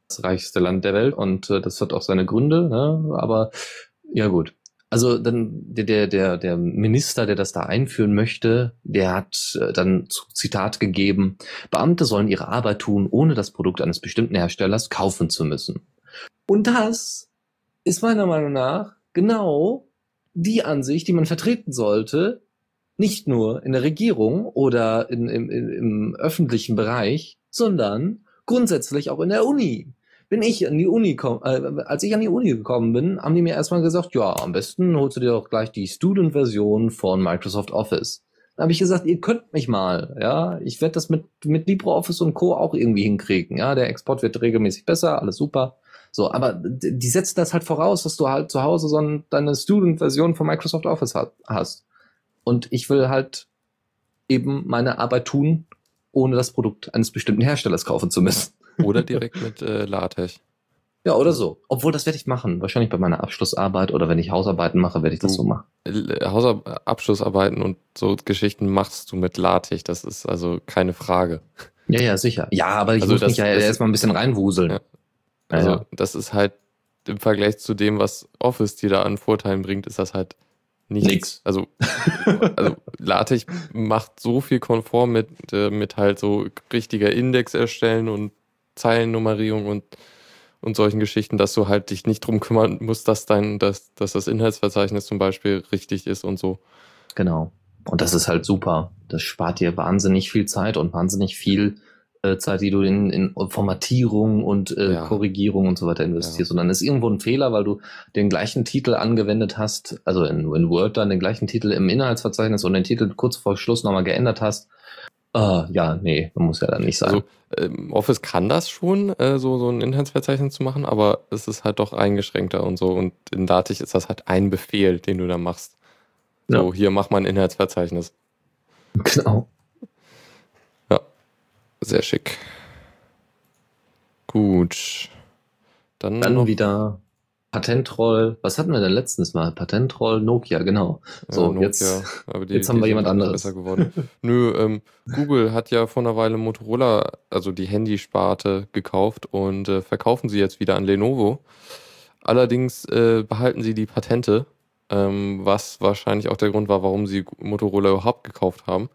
das reichste Land der Welt und äh, das hat auch seine Gründe, ne, aber ja gut. also dann der, der, der Minister, der das da einführen möchte, der hat äh, dann Zitat gegeben, Beamte sollen ihre Arbeit tun, ohne das Produkt eines bestimmten Herstellers kaufen zu müssen. Und das ist meiner Meinung nach genau die Ansicht, die man vertreten sollte, nicht nur in der Regierung oder in, im, im öffentlichen Bereich, sondern grundsätzlich auch in der Uni bin ich an die Uni komm, äh, als ich an die Uni gekommen bin, haben die mir erstmal gesagt, ja, am besten holst du dir doch gleich die Student-Version von Microsoft Office. Dann habe ich gesagt, ihr könnt mich mal, ja, ich werde das mit mit LibreOffice und Co auch irgendwie hinkriegen, ja, der Export wird regelmäßig besser, alles super. So, aber die setzen das halt voraus, dass du halt zu Hause so ein, deine Student-Version von Microsoft Office hat, hast. Und ich will halt eben meine Arbeit tun, ohne das Produkt eines bestimmten Herstellers kaufen zu müssen. [LAUGHS] Oder direkt mit äh, LaTeX. Ja, oder so. Obwohl, das werde ich machen. Wahrscheinlich bei meiner Abschlussarbeit oder wenn ich Hausarbeiten mache, werde ich das so machen. Hausabschlussarbeiten und so Geschichten machst du mit LaTeX. Das ist also keine Frage. Ja, ja, sicher. Ja, aber ich also muss das, mich ja erstmal ein bisschen reinwuseln. Ja. Also, ja. das ist halt im Vergleich zu dem, was Office dir da an Vorteilen bringt, ist das halt nichts. Nix. Also, [LAUGHS] also LaTeX macht so viel konform mit, äh, mit halt so richtiger Index erstellen und Zeilennummerierung und, und solchen Geschichten, dass du halt dich nicht drum kümmern musst, dass dein, dass, dass das Inhaltsverzeichnis zum Beispiel richtig ist und so. Genau. Und das ist halt super. Das spart dir wahnsinnig viel Zeit und wahnsinnig viel Zeit, die du in, in Formatierung und äh, ja. Korrigierung und so weiter investierst. Ja. Und dann ist irgendwo ein Fehler, weil du den gleichen Titel angewendet hast, also in, in Word dann den gleichen Titel im Inhaltsverzeichnis und den Titel kurz vor Schluss nochmal geändert hast Uh, ja, nee, muss ja dann nicht sein. Also, ähm, Office kann das schon, äh, so, so ein Inhaltsverzeichnis zu machen, aber es ist halt doch eingeschränkter und so. Und in Dativ ist das halt ein Befehl, den du da machst. So, ja. hier mach mal ein Inhaltsverzeichnis. Genau. Sehr schick. Gut. Dann, dann noch wieder Patentroll, was hatten wir denn letztens mal? Patentroll, Nokia, genau. So, ja, Nokia, jetzt, die, jetzt haben wir jemand anderes. Besser geworden. [LAUGHS] Nö, ähm, Google hat ja vor einer Weile Motorola, also die Handysparte, gekauft und äh, verkaufen sie jetzt wieder an Lenovo. Allerdings äh, behalten sie die Patente, ähm, was wahrscheinlich auch der Grund war, warum sie Motorola überhaupt gekauft haben.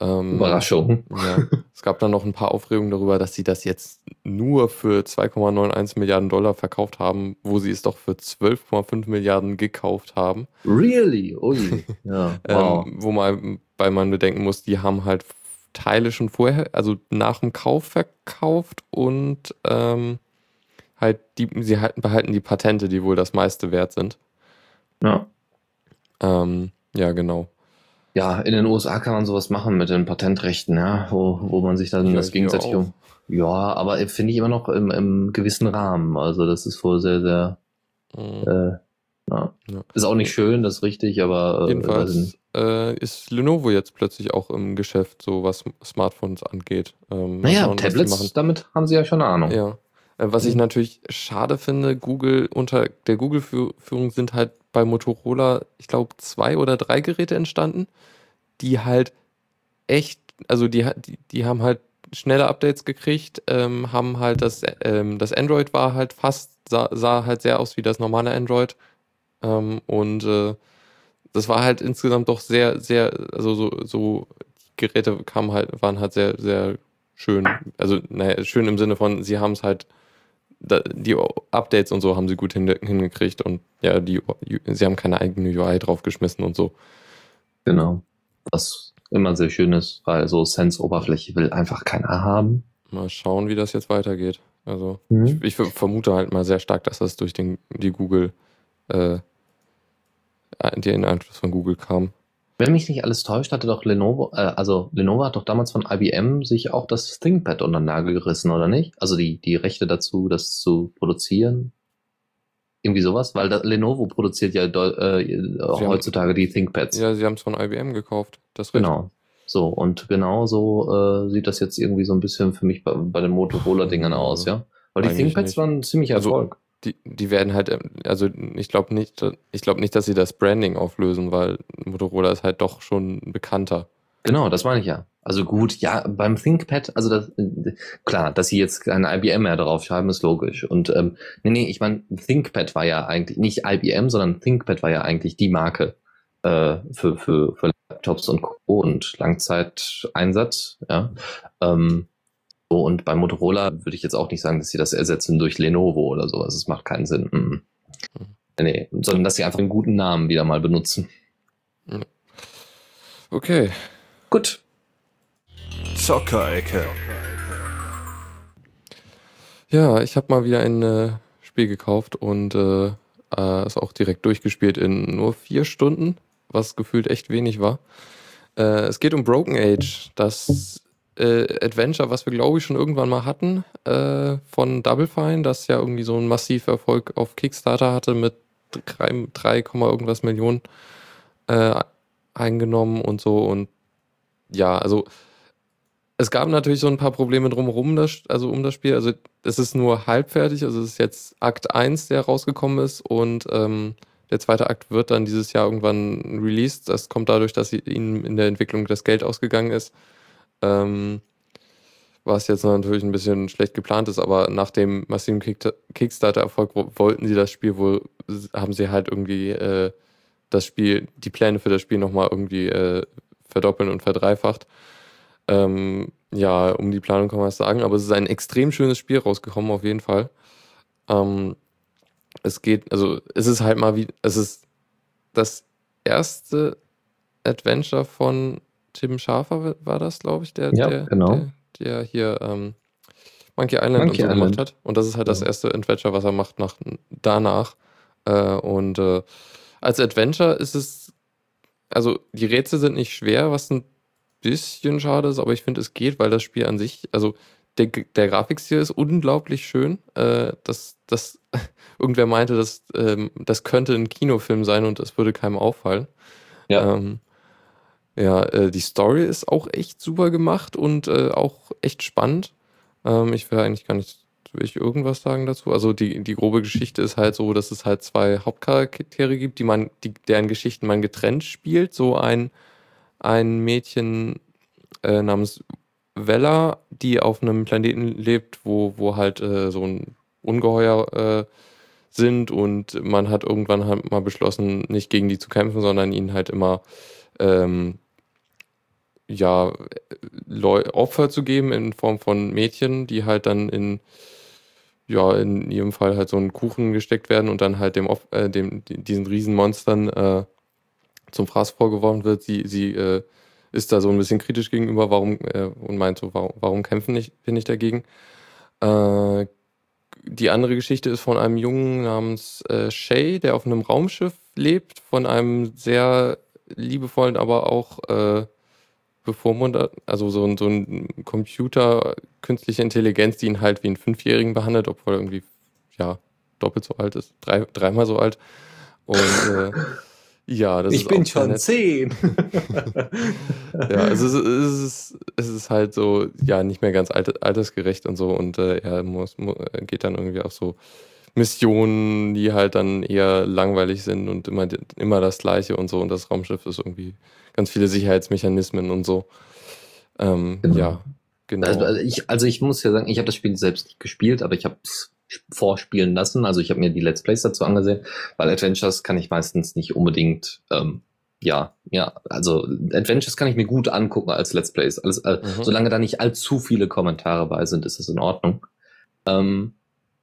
Ähm, Überraschung. Ja. Es gab dann noch ein paar Aufregungen darüber, dass sie das jetzt nur für 2,91 Milliarden Dollar verkauft haben, wo sie es doch für 12,5 Milliarden gekauft haben. Really? Ui. [LAUGHS] Ja. Ähm, wow. ähm, wo man, weil man bedenken muss, die haben halt Teile schon vorher, also nach dem Kauf verkauft und ähm, halt die, sie halten, behalten die Patente, die wohl das meiste wert sind. Ja. Ähm, ja, genau ja, in den USA kann man sowas machen mit den Patentrechten, ja, wo, wo man sich dann ja, das gegenseitig um. Ja, aber finde ich immer noch im, im gewissen Rahmen. Also das ist wohl sehr, sehr mhm. äh, ja. ja. Ist auch nicht schön, das ist richtig, aber äh, jedenfalls äh, ist Lenovo jetzt plötzlich auch im Geschäft, so was Smartphones angeht. Ähm, naja, schauen, Tablets, damit haben sie ja schon eine Ahnung. Ja. Äh, was ich mhm. natürlich schade finde, Google unter der Google-Führung sind halt bei Motorola, ich glaube, zwei oder drei Geräte entstanden, die halt echt, also die, die, die haben halt schnelle Updates gekriegt, ähm, haben halt das, ähm, das Android war halt fast, sah, sah halt sehr aus wie das normale Android. Ähm, und äh, das war halt insgesamt doch sehr, sehr, also so, so Geräte kamen halt, waren halt sehr, sehr schön. Also, naja, schön im Sinne von, sie haben es halt die Updates und so haben sie gut hingekriegt und ja, die, sie haben keine eigene UI draufgeschmissen und so. Genau. Was immer sehr schön ist, weil so Sense-Oberfläche will einfach keiner haben. Mal schauen, wie das jetzt weitergeht. Also mhm. ich, ich, vermute halt mal sehr stark, dass das durch den, die Google, äh, den Einfluss von Google kam. Wenn mich nicht alles täuscht, hatte doch Lenovo, äh, also Lenovo hat doch damals von IBM sich auch das ThinkPad unter den Nagel gerissen, oder nicht? Also die, die Rechte dazu, das zu produzieren. Irgendwie sowas, weil da, Lenovo produziert ja äh, heutzutage haben, die ThinkPads. Ja, sie haben es von IBM gekauft. Das genau. So, und genau so äh, sieht das jetzt irgendwie so ein bisschen für mich bei, bei den Motorola-Dingern aus, ja? Weil die ThinkPads nicht. waren ziemlich also Erfolg. Also, die, die werden halt, ähm, also ich glaube nicht, ich nicht, dass sie das Branding auflösen, weil Motorola ist halt doch schon bekannter. Genau, das meine ich ja. Also gut, ja, beim ThinkPad, also das, klar, dass sie jetzt kein IBM mehr draufschreiben, ist logisch. Und ähm, nee, nee, ich meine, ThinkPad war ja eigentlich nicht IBM, sondern ThinkPad war ja eigentlich die Marke äh, für, für, für Laptops und Co. und Langzeiteinsatz. Ja. Ähm, und bei Motorola würde ich jetzt auch nicht sagen, dass sie das ersetzen durch Lenovo oder sowas. Es macht keinen Sinn. Mhm. Nee, sondern dass sie einfach einen guten Namen wieder mal benutzen. Okay. Gut. Zockerecke. Ja, ich habe mal wieder ein äh, Spiel gekauft und äh, äh, ist auch direkt durchgespielt in nur vier Stunden, was gefühlt echt wenig war. Äh, es geht um Broken Age, das äh, Adventure, was wir glaube ich schon irgendwann mal hatten, äh, von Double Fine, das ja irgendwie so einen massiven Erfolg auf Kickstarter hatte mit 3, 3, irgendwas Millionen äh, eingenommen und so. Und ja, also es gab natürlich so ein paar Probleme drumherum, das, also um das Spiel. Also es ist nur halbfertig, also es ist jetzt Akt 1, der rausgekommen ist und ähm, der zweite Akt wird dann dieses Jahr irgendwann released. Das kommt dadurch, dass ihnen in der Entwicklung das Geld ausgegangen ist. Ähm, was jetzt natürlich ein bisschen schlecht geplant ist, aber nach dem massiven Kickstarter-Erfolg wollten sie das Spiel wohl, haben sie halt irgendwie äh, das Spiel, die Pläne für das Spiel nochmal irgendwie äh, verdoppeln und verdreifacht. Ähm, ja, um die Planung kann man das sagen, aber es ist ein extrem schönes Spiel rausgekommen, auf jeden Fall. Ähm, es geht, also es ist halt mal wie, es ist das erste Adventure von Tim Schafer, war das, glaube ich, der, ja, der, genau. der, der hier ähm, Monkey Island Monkey und so Island. gemacht hat. Und das ist halt das Ja. erste Adventure, was er macht nach, danach. Äh, und äh, als Adventure ist es, also die Rätsel sind nicht schwer, was ein bisschen schade ist, aber ich finde, es geht, weil das Spiel an sich, also der, der Grafikstil ist unglaublich schön. Äh, das, das, [LAUGHS] irgendwer meinte, das, ähm, das könnte ein Kinofilm sein und das würde keinem auffallen. Ja. Ähm, ja, äh, die Story ist auch echt super gemacht und äh, auch echt spannend. Ähm, ich will eigentlich gar nicht will ich irgendwas sagen dazu. Also die, die grobe Geschichte ist halt so, dass es halt zwei Hauptcharaktere gibt, die man, die, deren Geschichten man getrennt spielt. So ein, ein Mädchen äh, namens Vella, die auf einem Planeten lebt, wo, wo halt äh, so ein Ungeheuer äh, sind und man hat irgendwann halt mal beschlossen, nicht gegen die zu kämpfen, sondern ihnen halt immer ähm, ja, Leu Opfer zu geben in Form von Mädchen, die halt dann in, ja, in ihrem Fall halt so einen Kuchen gesteckt werden und dann halt dem, äh, dem diesen Riesenmonstern äh, zum Fraß vorgeworfen wird. Sie, sie äh, ist da so ein bisschen kritisch gegenüber, warum, äh, und meint so, warum, warum kämpfen nicht, bin ich dagegen? Äh, die andere Geschichte ist von einem Jungen namens äh, Shay, der auf einem Raumschiff lebt, von einem sehr liebevollen, aber auch äh, bevormundet, also so ein, so ein Computer, künstliche Intelligenz, die ihn halt wie einen Fünfjährigen behandelt, obwohl er irgendwie, ja, doppelt so alt ist, drei, dreimal so alt. Und äh, ja, das ich ist bin auch sehr schon nett. zehn. [LAUGHS] Ja, also es ist, es ist, halt so, ja, nicht mehr ganz alt, altersgerecht und so und äh, er muss, mu- geht dann irgendwie auf so Missionen, die halt dann eher langweilig sind und immer, immer das Gleiche und so und das Raumschiff ist irgendwie ganz viele Sicherheitsmechanismen und so. Ähm, Genau. Ja, genau. Also, also ich, also ich muss ja sagen, ich habe das Spiel selbst nicht gespielt, aber ich habe es vorspielen lassen. Also ich habe mir die Let's Plays dazu angesehen, weil Adventures kann ich meistens nicht unbedingt, ähm, ja, ja, also Adventures kann ich mir gut angucken als Let's Plays. Alles, äh, Mhm. Solange da nicht allzu viele Kommentare bei sind, ist es in Ordnung. Ähm,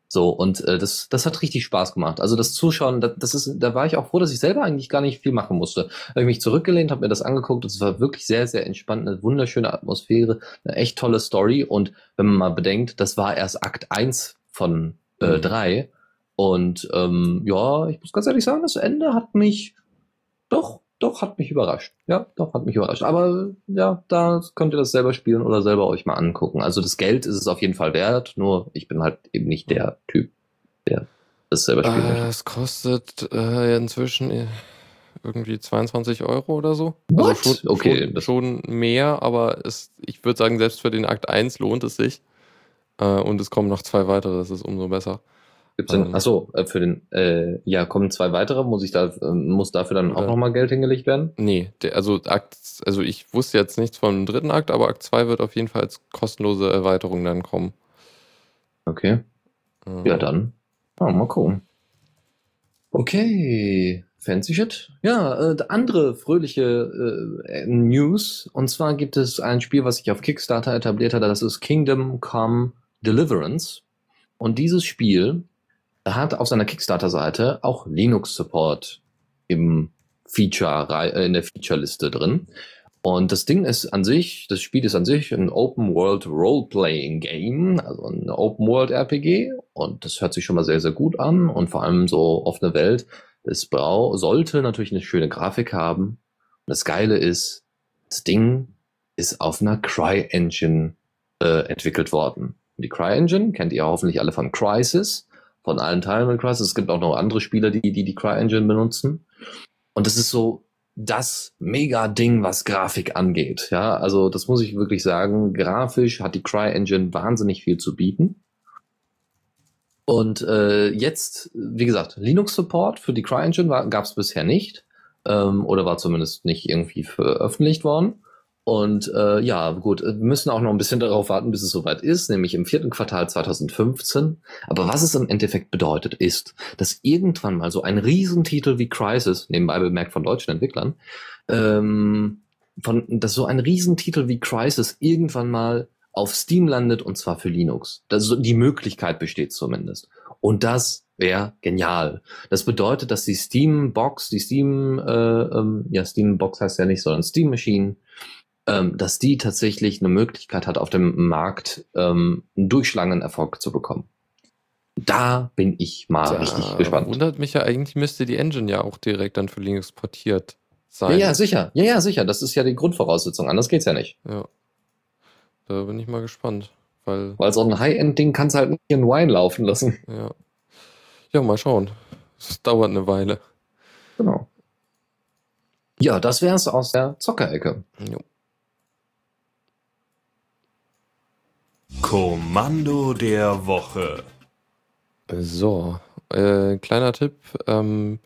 so, und äh, das, das hat richtig Spaß gemacht. Also das Zuschauen, das, das ist, da war ich auch froh, dass ich selber eigentlich gar nicht viel machen musste. Da habe ich mich zurückgelehnt, habe mir das angeguckt. Es war wirklich sehr, sehr entspannt, eine wunderschöne Atmosphäre, eine echt tolle Story. Und wenn man mal bedenkt, das war erst Akt 1 von äh, Mhm. 3. Und ähm, ja, ich muss ganz ehrlich sagen, das Ende hat mich doch, doch, hat mich überrascht. Ja, doch, hat mich überrascht. Aber ja, da könnt ihr das selber spielen oder selber euch mal angucken. Also das Geld ist es auf jeden Fall wert, nur ich bin halt eben nicht der Typ, der das selber spielen äh, möchte. es kostet äh, inzwischen äh, irgendwie 22 Euro oder so. What? Also schon, Okay, schon, schon mehr, aber es, ich würde sagen, selbst für den Akt 1 lohnt es sich. Äh, und es kommen noch zwei weitere, das ist umso besser. Gibt's denn, Ähm. achso, äh, für den, äh, ja, kommen zwei weitere, muss ich da, muss dafür dann auch nochmal Geld hingelegt werden? Nee, der, also Akt, also ich wusste jetzt nichts vom dritten Akt, aber Akt 2 wird auf jeden Fall als kostenlose Erweiterung dann kommen. Okay. Ähm, Ja, dann. Ja, mal gucken. Okay. Fancy Shit. Ja, äh, andere fröhliche äh, News. Und zwar gibt es ein Spiel, was sich auf Kickstarter etabliert hat. Das ist Kingdom Come Deliverance. Und dieses Spiel hat auf seiner Kickstarter-Seite auch Linux-Support im Feature, äh, in der Feature-Liste drin. Und das Ding ist an sich, das Spiel ist an sich ein Open World Role-Playing Game, also ein Open World RPG. Und das hört sich schon mal sehr, sehr gut an. Und vor allem so offene Welt. Es sollte natürlich eine schöne Grafik haben. Und das Geile ist, das Ding ist auf einer Cry-Engine äh, entwickelt worden. Die Cry-Engine kennt ihr hoffentlich alle von Crysis, von allen Teilen von Crysis. Es gibt auch noch andere Spieler, die die, die Cry-Engine benutzen. Und das ist so das Mega-Ding, was Grafik angeht. Ja, also das muss ich wirklich sagen. Grafisch hat die Cry-Engine wahnsinnig viel zu bieten. Und äh, jetzt, wie gesagt, Linux-Support für die CryEngine gab es bisher nicht ähm, oder war zumindest nicht irgendwie veröffentlicht worden. Und äh, ja, gut, wir müssen auch noch ein bisschen darauf warten, bis es soweit ist, nämlich im vierten Quartal 2015. Aber was es im Endeffekt bedeutet, ist, dass irgendwann mal so ein Riesentitel wie Crisis, nebenbei bemerkt von deutschen Entwicklern, ähm, von, dass so ein Riesentitel wie Crisis irgendwann mal auf Steam landet und zwar für Linux. Das, die Möglichkeit besteht zumindest. Und das wäre genial. Das bedeutet, dass die Steam Box, die Steam, äh, ähm, ja Steam Box heißt ja nicht, sondern Steam Machine, ähm, dass die tatsächlich eine Möglichkeit hat, auf dem Markt ähm, einen durchschlagenden Erfolg zu bekommen. Da bin ich mal da richtig gespannt. Wundert mich ja, eigentlich müsste die Engine ja auch direkt dann für Linux portiert Ja, sein. ja, sicher. Ja, ja, sicher. Das ist ja die Grundvoraussetzung. Anders geht's ja nicht. Ja. Da bin ich mal gespannt, weil, Weil so ein High-End-Ding kannst du halt nicht in Wine laufen lassen. ja. Ja, mal schauen. Es dauert eine Weile. Genau. Ja, das wär's aus der Zockerecke. Jo. Kommando der Woche. So, äh, kleiner Tipp. Ähm,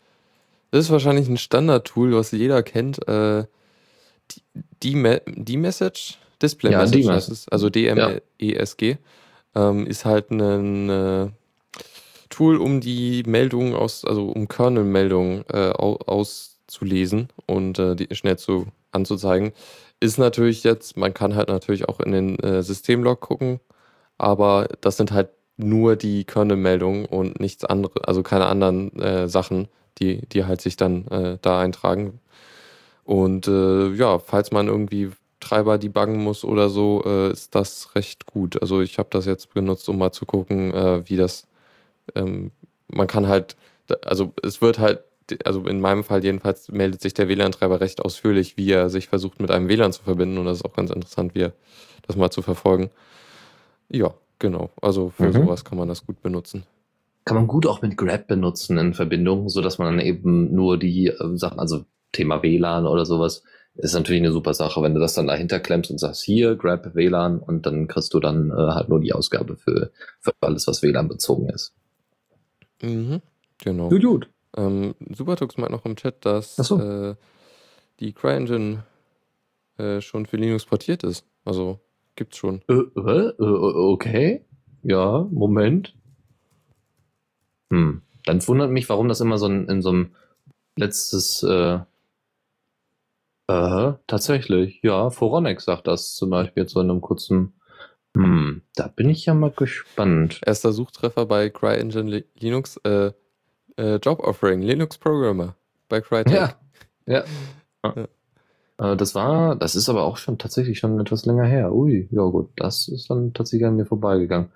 das ist wahrscheinlich ein Standard-Tool, was jeder kennt. Äh, die, die, Me die Message, Display Ja, Message, heißt es, also DMESG, ähm, ist halt ein äh, Tool, um die Meldungen aus, also um Kernel-Meldungen äh, au auszulesen und äh, die schnell zu anzuzeigen. Ist natürlich jetzt, man kann halt natürlich auch in den äh, Systemlog gucken, aber das sind halt nur die Kernel-Meldungen und nichts anderes, also keine anderen äh, Sachen, die, die halt sich dann äh, da eintragen. Und äh, ja, falls man irgendwie Treiber debuggen muss oder so, äh, ist das recht gut. Also ich habe das jetzt benutzt, um mal zu gucken, äh, wie das, ähm, man kann halt, also es wird halt, also in meinem Fall jedenfalls meldet sich der WLAN-Treiber recht ausführlich, wie er sich versucht mit einem WLAN zu verbinden und das ist auch ganz interessant, wie er das mal zu verfolgen. Ja, genau. Also für Mhm. sowas kann man das gut benutzen. Kann man gut auch mit Grab benutzen in Verbindung, so dass man dann eben nur die äh, Sachen, also Thema WLAN oder sowas, ist natürlich eine super Sache, wenn du das dann dahinter klemmst und sagst, hier, Grab WLAN und dann kriegst du dann äh, halt nur die Ausgabe für, für alles, was WLAN bezogen ist. Mhm. Genau. gut. Ähm, Supertux meint noch im Chat, dass so. äh, die CryEngine äh, schon für Linux portiert ist. Also gibt's schon. Äh, äh, okay. Ja, Moment. Hm. Dann wundert mich, warum das immer so in, in so einem letztes, äh, äh, tatsächlich, ja, Phoronex sagt das zum Beispiel jetzt so in einem kurzen, hm, da bin ich ja mal gespannt. Erster Suchtreffer bei CryEngine Li Linux, äh, äh, Job Offering, Linux Programmer bei Crytek. Ja, ja. Äh, das war, das ist aber auch schon tatsächlich schon etwas länger her. Ui, ja gut, das ist dann tatsächlich an mir vorbeigegangen.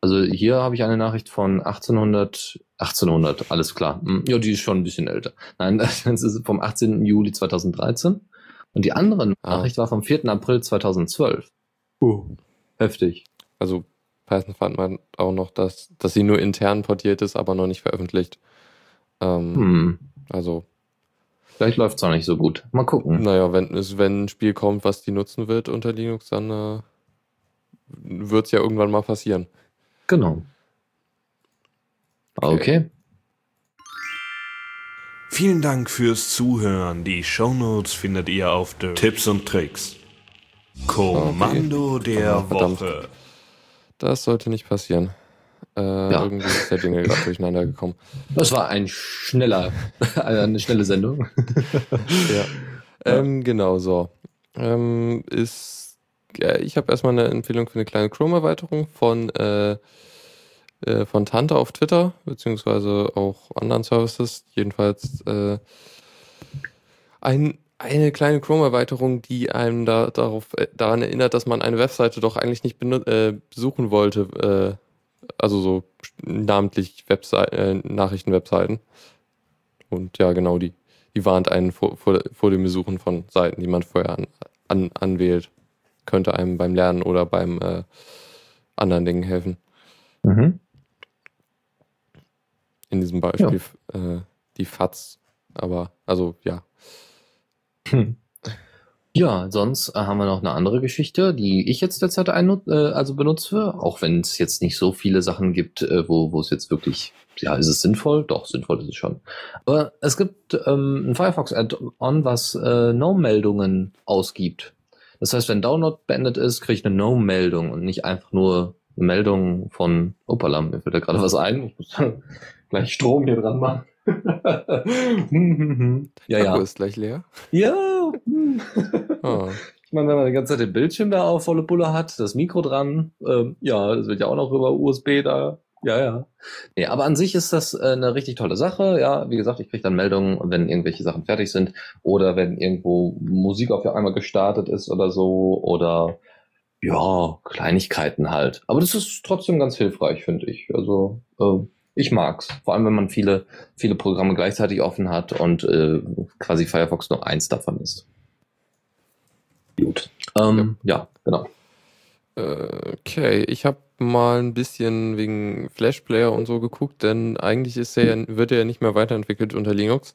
Also hier habe ich eine Nachricht von 1800, 1800, alles klar. Hm, Ja, die ist schon ein bisschen älter. Nein, [LAUGHS] das ist vom 18. Juli 2013. Und die andere Ah. Nachricht war vom 4. April 2012. Uh, heftig. Also Python fand man auch noch, dass, dass sie nur intern portiert ist, aber noch nicht veröffentlicht. Ähm, Hm, Also, vielleicht läuft's auch nicht so gut. Mal gucken. naja, wenn, es, wenn ein Spiel kommt, was die nutzen wird unter Linux, dann äh, wird es ja irgendwann mal passieren. Genau. Okay. Vielen Dank fürs Zuhören. Die Shownotes findet ihr auf der Tipps und Tricks. Kommando der Ah, verdammt. Woche. Das sollte nicht passieren. Äh, Irgendwie ist der Jingle gerade durcheinander gekommen. Das war ein schneller, [LAUGHS] eine schnelle Sendung. [LAUGHS] Ja. Ähm, genau so. Ähm, ist, ja, ich habe erstmal eine Empfehlung für eine kleine Chrome-Erweiterung von, äh, äh, von Tante auf Twitter, beziehungsweise auch anderen Services. Jedenfalls äh, ein, eine kleine Chrome-Erweiterung, die einem da, darauf, äh, daran erinnert, dass man eine Webseite doch eigentlich nicht äh, besuchen wollte. Also so namentlich Websei äh, Nachrichten-Webseiten. Und ja, genau die die warnt einen vor, vor, vor dem Besuchen von Seiten, die man vorher an, an, anwählt. Könnte einem beim Lernen oder beim äh, anderen Dingen helfen. Mhm. In diesem Beispiel äh, die FATS. Aber, also ja. Hm. [CLEARS THROAT] Ja, sonst äh, haben wir noch eine andere Geschichte, die ich jetzt derzeit ein, äh, also benutze, auch wenn es jetzt nicht so viele Sachen gibt, äh, wo, wo es jetzt wirklich, ja, ist es sinnvoll? Doch, sinnvoll ist es schon. Aber es gibt ähm, ein Firefox-Add-on, was äh, No-Meldungen ausgibt. Das heißt, wenn Download beendet ist, kriege ich eine No-Meldung und nicht einfach nur eine Meldung von Opala, mir fällt da gerade was ein. Ich muss [LAUGHS] gleich Strom hier dran machen. [LAUGHS] ja, Akku ja. ist gleich leer. Ja. Ah, [LAUGHS] Ich meine, wenn man die ganze Zeit den Bildschirm da auf volle Pulle hat, das Mikro dran, ähm, ja, das wird ja auch noch über USB da. Ja, ja. Nee, aber an sich ist das äh, eine richtig tolle Sache. Ja, wie gesagt, ich kriege dann Meldungen, wenn irgendwelche Sachen fertig sind oder wenn irgendwo Musik auf einmal gestartet ist oder so oder ja, Kleinigkeiten halt. Aber das ist trotzdem ganz hilfreich, finde ich. Also äh, ich mag's. Vor allem, wenn man viele, viele Programme gleichzeitig offen hat und äh, quasi Firefox nur eins davon ist. Gut. Ähm, ja. genau. äh, okay, ich habe mal ein bisschen wegen Flash Player und so geguckt, denn eigentlich ist er, ja- wird er ja nicht mehr weiterentwickelt unter Linux.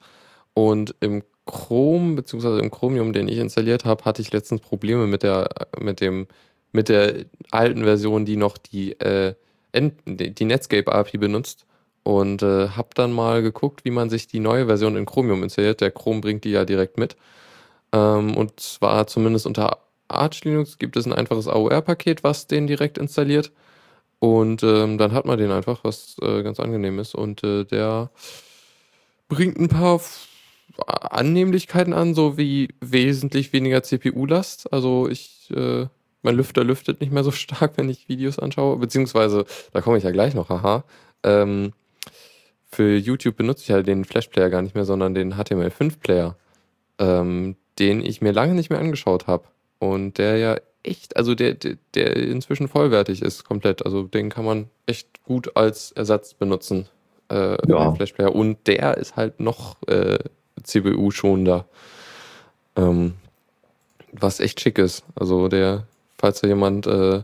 Und im Chrome, beziehungsweise im Chromium, den ich installiert habe, hatte ich letztens Probleme mit der, mit dem, mit der alten Version, die noch die, äh, die Netscape API benutzt. Und äh, habe dann mal geguckt, wie man sich die neue Version in Chromium installiert. Der Chrome bringt die ja direkt mit. Ähm, und zwar zumindest unter Arch Linux gibt es ein einfaches AOR-Paket, was den direkt installiert. Und ähm, dann hat man den einfach, was äh, ganz angenehm ist. Und äh, der bringt ein paar Annehmlichkeiten an, so wie wesentlich weniger CPU-Last. Also ich, äh, mein Lüfter lüftet nicht mehr so [LAUGHS] stark, wenn ich Videos anschaue. Beziehungsweise, da komme ich ja gleich noch, haha. Ähm, für YouTube benutze ich ja den Flash-Player gar nicht mehr, sondern den HTML5-Player, ähm, den ich mir lange nicht mehr angeschaut habe. Und der ja echt, also der, der, der inzwischen vollwertig ist, komplett. Also den kann man echt gut als Ersatz benutzen, äh, für Ja. den Flash-Player. Und der ist halt noch äh, CPU-schonender. Ähm, was echt schick ist. Also der, falls da jemand äh,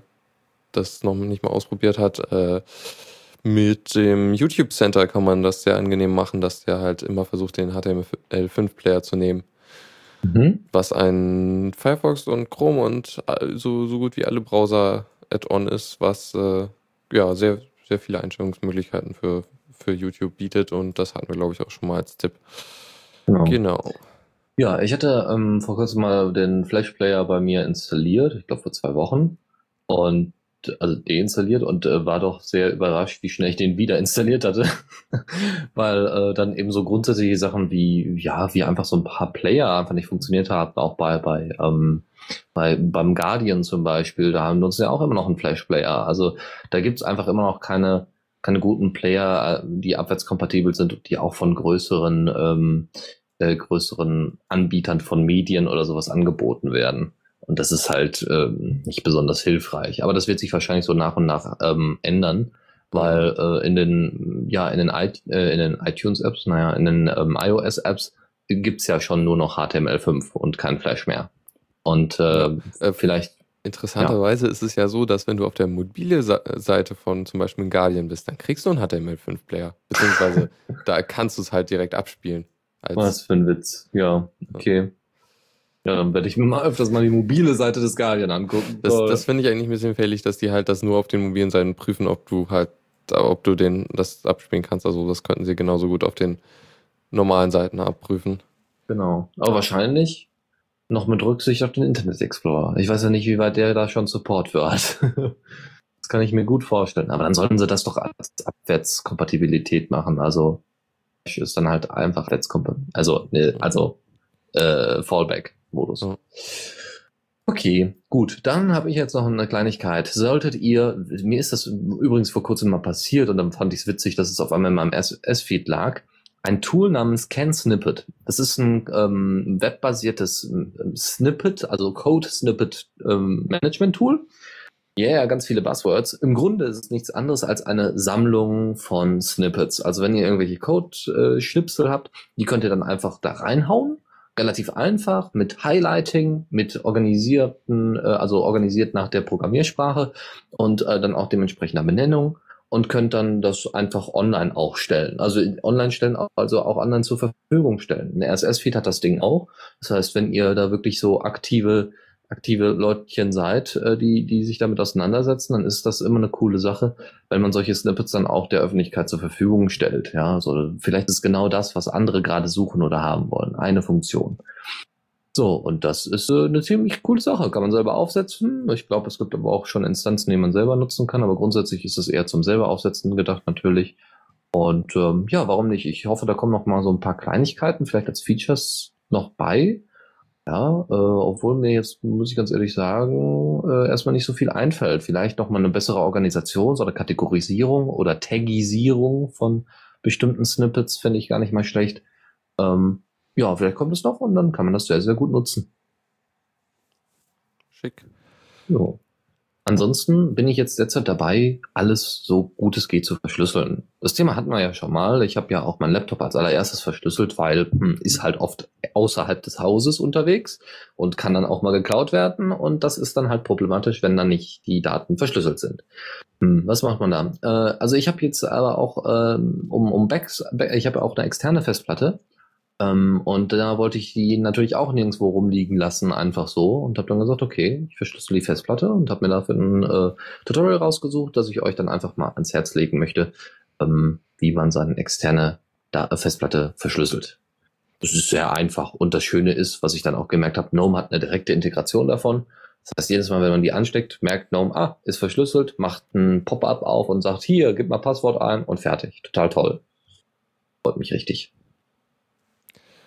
das noch nicht mal ausprobiert hat, äh, mit dem YouTube Center kann man das sehr angenehm machen, dass der halt immer versucht, den HTML5-Player zu nehmen, Mhm. was ein Firefox und Chrome und äh, so, so gut wie alle Browser Add-on ist, was äh, ja sehr, sehr viele Einstellungsmöglichkeiten für, für YouTube bietet und das hatten wir, glaube ich, auch schon mal als Tipp. Genau. Genau. Ja, ich hatte ähm, vor kurzem mal den Flash Player bei mir installiert, ich glaube vor zwei Wochen. Und also deinstalliert und äh, war doch sehr überrascht, wie schnell ich den wieder [LAUGHS] installiert hatte. Weil äh, dann eben so grundsätzliche Sachen wie, ja, wie einfach so ein paar Player einfach nicht funktioniert haben, auch bei, bei, ähm, bei beim Guardian zum Beispiel, da nutzen wir auch immer noch einen Flash Player. Also da gibt's einfach immer noch keine, keine guten Player, äh, die abwärtskompatibel sind und die auch von größeren ähm, äh, größeren Anbietern von Medien oder sowas angeboten werden. Und das ist halt ähm, nicht besonders hilfreich. Aber das wird sich wahrscheinlich so nach und nach ähm, ändern, weil äh, in den ja in den, I äh, in den iTunes-Apps, naja, in den ähm, iOS-Apps gibt's ja schon nur noch HTML5 und kein Flash mehr. Und äh, Äh, vielleicht Interessanterweise ist es ja so, dass wenn du auf der mobile Seite von zum Beispiel Guardian bist, dann kriegst du einen HTML5-Player. Beziehungsweise [LAUGHS] da kannst du es halt direkt abspielen. Was für ein Witz. Ja, okay. Ja, dann werde ich mir mal öfters mal die mobile Seite des Guardian angucken. Das, das finde ich eigentlich ein bisschen fällig, dass die halt das nur auf den mobilen Seiten prüfen, ob du halt ob du den das abspielen kannst. Also das könnten sie genauso gut auf den normalen Seiten abprüfen. Genau. Aber wahrscheinlich noch mit Rücksicht auf den Internet Explorer. Ich weiß ja nicht, wie weit der da schon Support für hat. [LAUGHS] das kann ich mir gut vorstellen. Aber dann sollten sie das doch als Abwärtskompatibilität machen. Also ist dann halt einfach abwärtskompatibel. Also, ne, also äh, Fallback-Modus. Ja. Okay, gut. Dann habe ich jetzt noch eine Kleinigkeit. Solltet ihr, mir ist das übrigens vor kurzem mal passiert und dann fand ich es witzig, dass es auf einmal in meinem S-Feed lag ein Tool namens CanSnippet. Das ist ein ähm, webbasiertes ähm, Snippet, also Code Snippet ähm, Management Tool. Ja, yeah, ganz viele Buzzwords. Im Grunde ist es nichts anderes als eine Sammlung von Snippets. Also wenn ihr irgendwelche Code-Schnipsel habt, die könnt ihr dann einfach da reinhauen. Relativ einfach, mit Highlighting, mit organisierten, äh, also organisiert nach der Programmiersprache und äh, dann auch dementsprechender Benennung und könnt dann das einfach online auch stellen. Also online stellen, also auch anderen zur Verfügung stellen. Ein RSS-Feed hat das Ding auch. Das heißt, wenn ihr da wirklich so aktive, aktive Leutchen seid, äh, die, die sich damit auseinandersetzen, dann ist das immer eine coole Sache, wenn man solche Snippets dann auch der Öffentlichkeit zur Verfügung stellt. Ja, also vielleicht ist genau das, was andere gerade suchen oder haben wollen. Eine Funktion. So, und das ist äh, eine ziemlich coole Sache. Kann man selber aufsetzen. Ich glaube, es gibt aber auch schon Instanzen, die man selber nutzen kann, aber grundsätzlich ist es eher zum selber aufsetzen gedacht natürlich. Und ähm, ja, warum nicht? Ich hoffe, da kommen noch mal so ein paar Kleinigkeiten, vielleicht als Features noch bei. Ja, äh, obwohl mir jetzt, muss ich ganz ehrlich sagen, äh, erstmal nicht so viel einfällt. Vielleicht noch mal eine bessere Organisations- oder Kategorisierung oder Tagisierung von bestimmten Snippets finde ich gar nicht mal schlecht. Ähm, ja, vielleicht kommt es noch und dann kann man das sehr, sehr gut nutzen. Schick. Jo. Ansonsten bin ich jetzt derzeit dabei, alles so gut es geht zu verschlüsseln. Das Thema hatten wir ja schon mal. Ich habe ja auch meinen Laptop als allererstes verschlüsselt, weil hm, ist halt oft außerhalb des Hauses unterwegs und kann dann auch mal geklaut werden. Und das ist dann halt problematisch, wenn dann nicht die Daten verschlüsselt sind. Hm, was macht man da? Äh, also ich habe jetzt aber auch ähm, um, um Backs, ich habe auch eine externe Festplatte ähm, und da wollte ich die natürlich auch nirgendwo rumliegen lassen, einfach so. Und habe dann gesagt, okay, ich verschlüssel die Festplatte und habe mir dafür ein äh, Tutorial rausgesucht, dass ich euch dann einfach mal ans Herz legen möchte, ähm, wie man seine externe da äh, Festplatte verschlüsselt. Das ist sehr einfach. Und das Schöne ist, was ich dann auch gemerkt habe, GNOME hat eine direkte Integration davon. Das heißt, jedes Mal, wenn man die ansteckt, merkt GNOME, ah, ist verschlüsselt, macht ein Pop-up auf und sagt, hier, gib mal Passwort ein und fertig. Total toll. Freut mich richtig.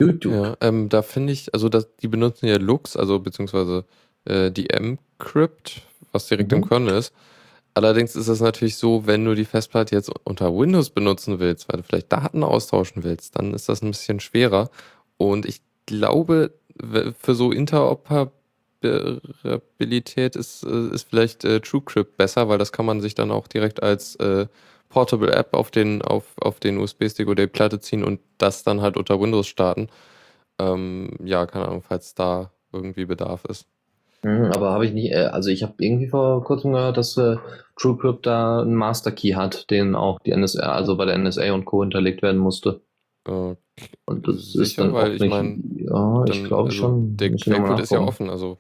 YouTube. Ja, ähm, da finde ich, also das, die benutzen ja Lux, also beziehungsweise äh, die M-Crypt, was direkt mhm. im Kernel ist. Allerdings ist es natürlich so, wenn du die Festplatte jetzt unter Windows benutzen willst, weil du vielleicht Daten austauschen willst, dann ist das ein bisschen schwerer. Und ich glaube, für so Interoperabilität ist, äh, ist vielleicht äh, TrueCrypt besser, weil das kann man sich dann auch direkt als äh, Portable App auf den, auf, auf den USB-Stick oder die Platte ziehen und das dann halt unter Windows starten. Ähm, ja, keine Ahnung, falls da irgendwie Bedarf ist. Mhm, aber habe ich nicht, äh, also ich habe irgendwie vor kurzem gehört, dass äh, TrueCrypt da einen Master Key hat, den auch die NSA, also bei der NSA und Co. hinterlegt werden musste. Okay. Und das Sicher, ist dann weil ich meine, ja, ich glaube also schon. Der Quellcode ist ja offen, also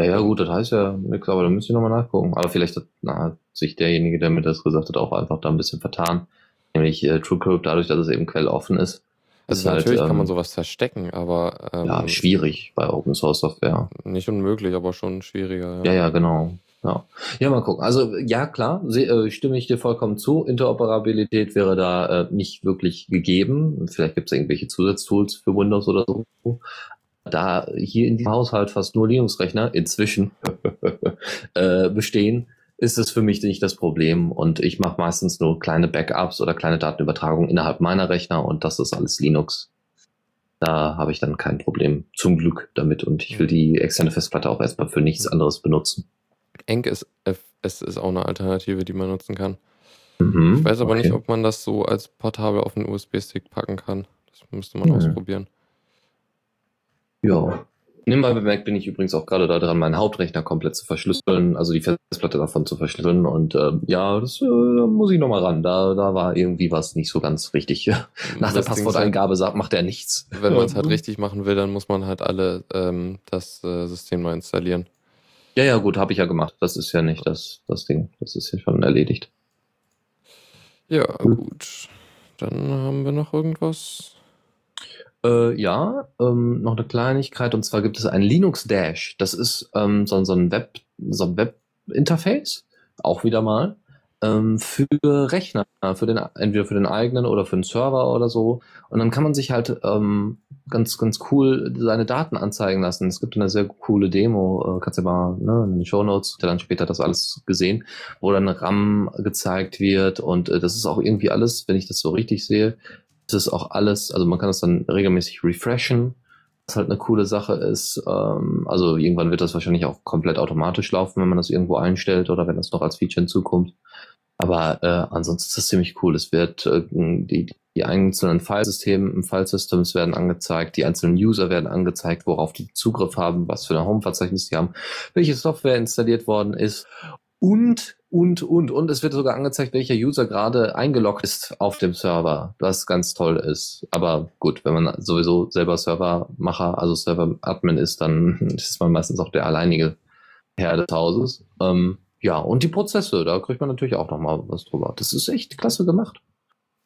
ja, ja, gut, das heißt ja nichts, aber da müsst ihr nochmal nachgucken. Aber vielleicht hat, na, hat sich derjenige, der mir das gesagt hat, auch einfach da ein bisschen vertan. Nämlich äh, TrueCrypt, dadurch, dass es eben quelloffen ist. Also ist natürlich halt, kann man ähm, sowas verstecken, aber ähm, ja, schwierig bei Open Source Software. Nicht unmöglich, aber schon schwieriger. Ja, ja, ja genau. Ja. ja, mal gucken. Also ja, klar, seh, äh, stimme ich dir vollkommen zu. Interoperabilität wäre da äh, nicht wirklich gegeben. Vielleicht gibt es irgendwelche Zusatztools für Windows oder so da hier in diesem Haushalt fast nur Linux-Rechner inzwischen [LAUGHS] äh, bestehen, ist es für mich nicht das Problem. Und ich mache meistens nur kleine Backups oder kleine Datenübertragungen innerhalb meiner Rechner und das ist alles Linux. Da habe ich dann kein Problem, zum Glück damit. Und ich will die externe Festplatte auch erstmal für nichts anderes benutzen. Enk ist, es ist auch eine Alternative, die man nutzen kann. Mhm, ich weiß aber okay. nicht, ob man das so als portabel auf einen USB-Stick packen kann. Das müsste man mhm. ausprobieren. Ja. Nebenbei bemerkt bin ich übrigens auch gerade daran, meinen Hauptrechner komplett zu verschlüsseln, also die Festplatte davon zu verschlüsseln. Und äh, ja, das äh, da muss ich nochmal ran. Da, da war irgendwie was nicht so ganz richtig. [LAUGHS] Nach der Passworteingabe sagt, macht er nichts. Wenn man es halt richtig machen will, dann muss man halt alle ähm, das äh, System mal installieren. Ja, ja, gut, habe ich ja gemacht. Das ist ja nicht das, das Ding. Das ist ja schon erledigt. Ja, gut. Dann haben wir noch irgendwas. Äh, ja, ähm, noch eine Kleinigkeit und zwar gibt es ein Linux Dash. Das ist ähm, so, so ein Web, so ein Web-Interface, auch wieder mal, ähm, für Rechner, für den, entweder für den eigenen oder für den Server oder so. Und dann kann man sich halt ähm, ganz, ganz cool seine Daten anzeigen lassen. Es gibt eine sehr coole Demo, äh, kannst du mal ne, in den Show Notes, dann später das alles gesehen, wo dann RAM gezeigt wird und äh, das ist auch irgendwie alles, wenn ich das so richtig sehe, ist es auch alles, also man kann das dann regelmäßig refreshen, was halt eine coole Sache ist. Ähm, also irgendwann wird das wahrscheinlich auch komplett automatisch laufen, wenn man das irgendwo einstellt oder wenn das noch als Feature hinzukommt. Aber äh, ansonsten ist das ziemlich cool. Es wird äh, die, die einzelnen Filesysteme im Filesystems werden angezeigt, die einzelnen User werden angezeigt, worauf die Zugriff haben, was für ein Home-Verzeichnis die haben, welche Software installiert worden ist und, und, und, und es wird sogar angezeigt, welcher User gerade eingeloggt ist auf dem Server, was ganz toll ist. Aber gut, wenn man sowieso selber Servermacher, also Server-Admin ist, dann [LAUGHS] ist man meistens auch der alleinige Herr des Hauses. Ähm, ja, und die Prozesse, da kriegt man natürlich auch nochmal was drüber. Das ist echt klasse gemacht.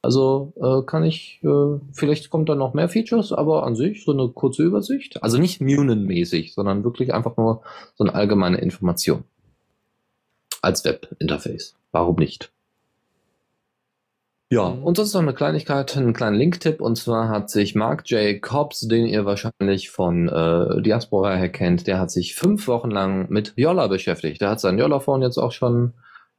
Also äh, kann ich, äh, vielleicht kommt da noch mehr Features, aber an sich so eine kurze Übersicht. Also nicht Munen-mäßig, sondern wirklich einfach nur so eine allgemeine Information. Als Webinterface. Warum nicht? Ja, mhm. und sonst noch eine Kleinigkeit, einen kleinen Link-Tipp. Und zwar hat sich Mark J. Cobbs, den ihr wahrscheinlich von äh, Diaspora her kennt, der hat sich fünf Wochen lang mit Yola beschäftigt. Der hat sein Yola-Phone jetzt auch schon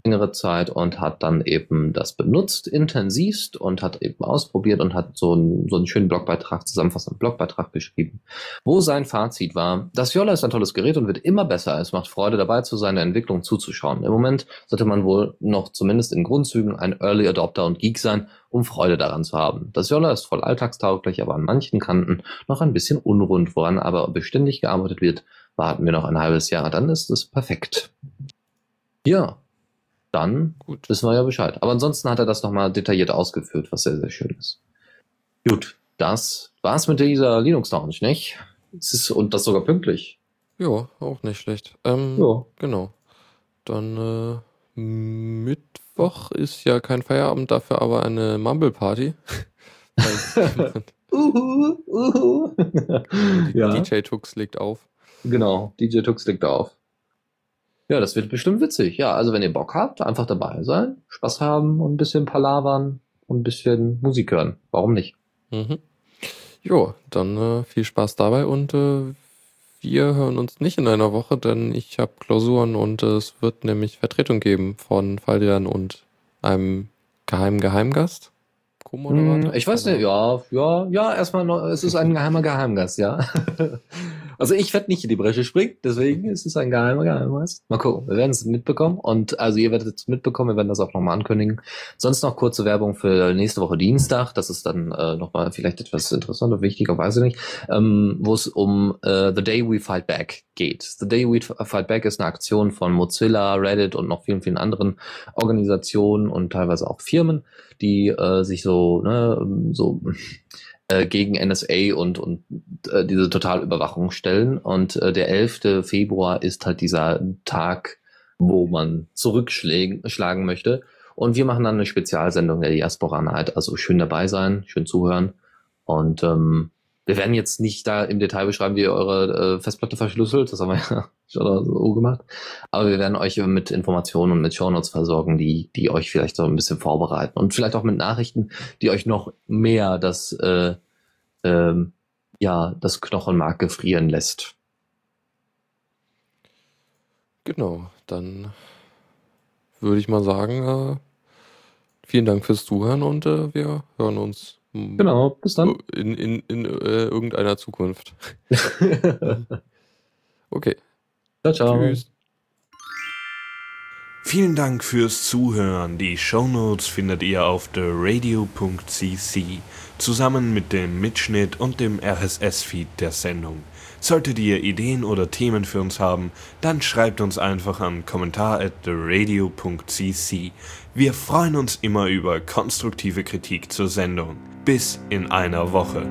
längere Zeit und hat dann eben das benutzt, intensivst und hat eben ausprobiert und hat so einen, so einen schönen Blogbeitrag, zusammenfassenden Blogbeitrag geschrieben, wo sein Fazit war, das Yola ist ein tolles Gerät und wird immer besser. Es macht Freude dabei zu sein, der Entwicklung zuzuschauen. Im Moment sollte man wohl noch zumindest in Grundzügen ein Early Adopter und Geek sein, um Freude daran zu haben. Das Yola ist voll alltagstauglich, aber an manchen Kanten noch ein bisschen unrund, woran aber beständig gearbeitet wird. Warten wir noch ein halbes Jahr, dann ist es perfekt. Ja, dann Gut. wissen wir ja Bescheid. Aber ansonsten hat er das nochmal detailliert ausgeführt, was sehr, sehr schön ist. Gut, das war's mit dieser Linux Lounge, nicht? Es ist, und das sogar pünktlich. Ja, auch nicht schlecht. Ähm, ja. Genau. Dann äh, Mittwoch ist ja kein Feierabend, dafür aber eine Mumble Party. [LAUGHS] uhu, uhu. [LAUGHS] ja. DJ Tux legt auf. Genau, DJ Tux legt auf. Ja, das wird bestimmt witzig. Ja, also wenn ihr Bock habt, einfach dabei sein, Spaß haben und ein bisschen palavern und ein bisschen Musik hören. Warum nicht? Mhm. Jo, dann äh, viel Spaß dabei und äh, wir hören uns nicht in einer Woche, denn ich habe Klausuren und äh, es wird nämlich Vertretung geben von Faldian und einem geheimen Geheimgast. Co-Moderator? Hm, ich weiß nicht, ja, ja, ja, erstmal noch, es ist ein geheimer Geheimgast, ja. [LAUGHS] Also ich werde nicht in die Bresche springen, deswegen ist es ein geheimer Geheimgast. Mal gucken, wir werden es mitbekommen und also ihr werdet es mitbekommen, wir werden das auch nochmal ankündigen. Sonst noch kurze Werbung für nächste Woche Dienstag, das ist dann äh, nochmal vielleicht etwas interessanter, wichtiger, weiß ich nicht, ähm, wo es um äh, The Day We Fight Back geht. The Day We Fight Back ist eine Aktion von Mozilla, Reddit und noch vielen, vielen anderen Organisationen und teilweise auch Firmen, die äh, sich so, ne, so äh, gegen NSA und, und äh, diese Totalüberwachung stellen. Und äh, der 11. Februar ist halt dieser Tag, wo man zurückschlagen möchte. Und wir machen dann eine Spezialsendung der Diaspora Night. Also schön dabei sein, schön zuhören. Und ähm, wir werden jetzt nicht da im Detail beschreiben, wie ihr eure äh, Festplatte verschlüsselt. Das haben wir [LAUGHS] ja schon so gemacht. Aber wir werden euch mit Informationen und mit Shownotes versorgen, die, die euch vielleicht so ein bisschen vorbereiten. Und vielleicht auch mit Nachrichten, die euch noch mehr das, äh, ähm, ja, das Knochenmark gefrieren lässt. Genau, dann würde ich mal sagen, äh, vielen Dank fürs Zuhören und äh, wir hören uns Genau, bis dann. In, in, in äh, irgendeiner Zukunft. [LAUGHS] okay. Ciao, ciao. Tschüss. Vielen Dank fürs Zuhören. Die Shownotes findet ihr auf theradio.cc zusammen mit dem Mitschnitt und dem RSS-Feed der Sendung. Solltet ihr Ideen oder Themen für uns haben, dann schreibt uns einfach an kommentar at theradio.cc. Wir freuen uns immer über konstruktive Kritik zur Sendung. Bis in einer Woche.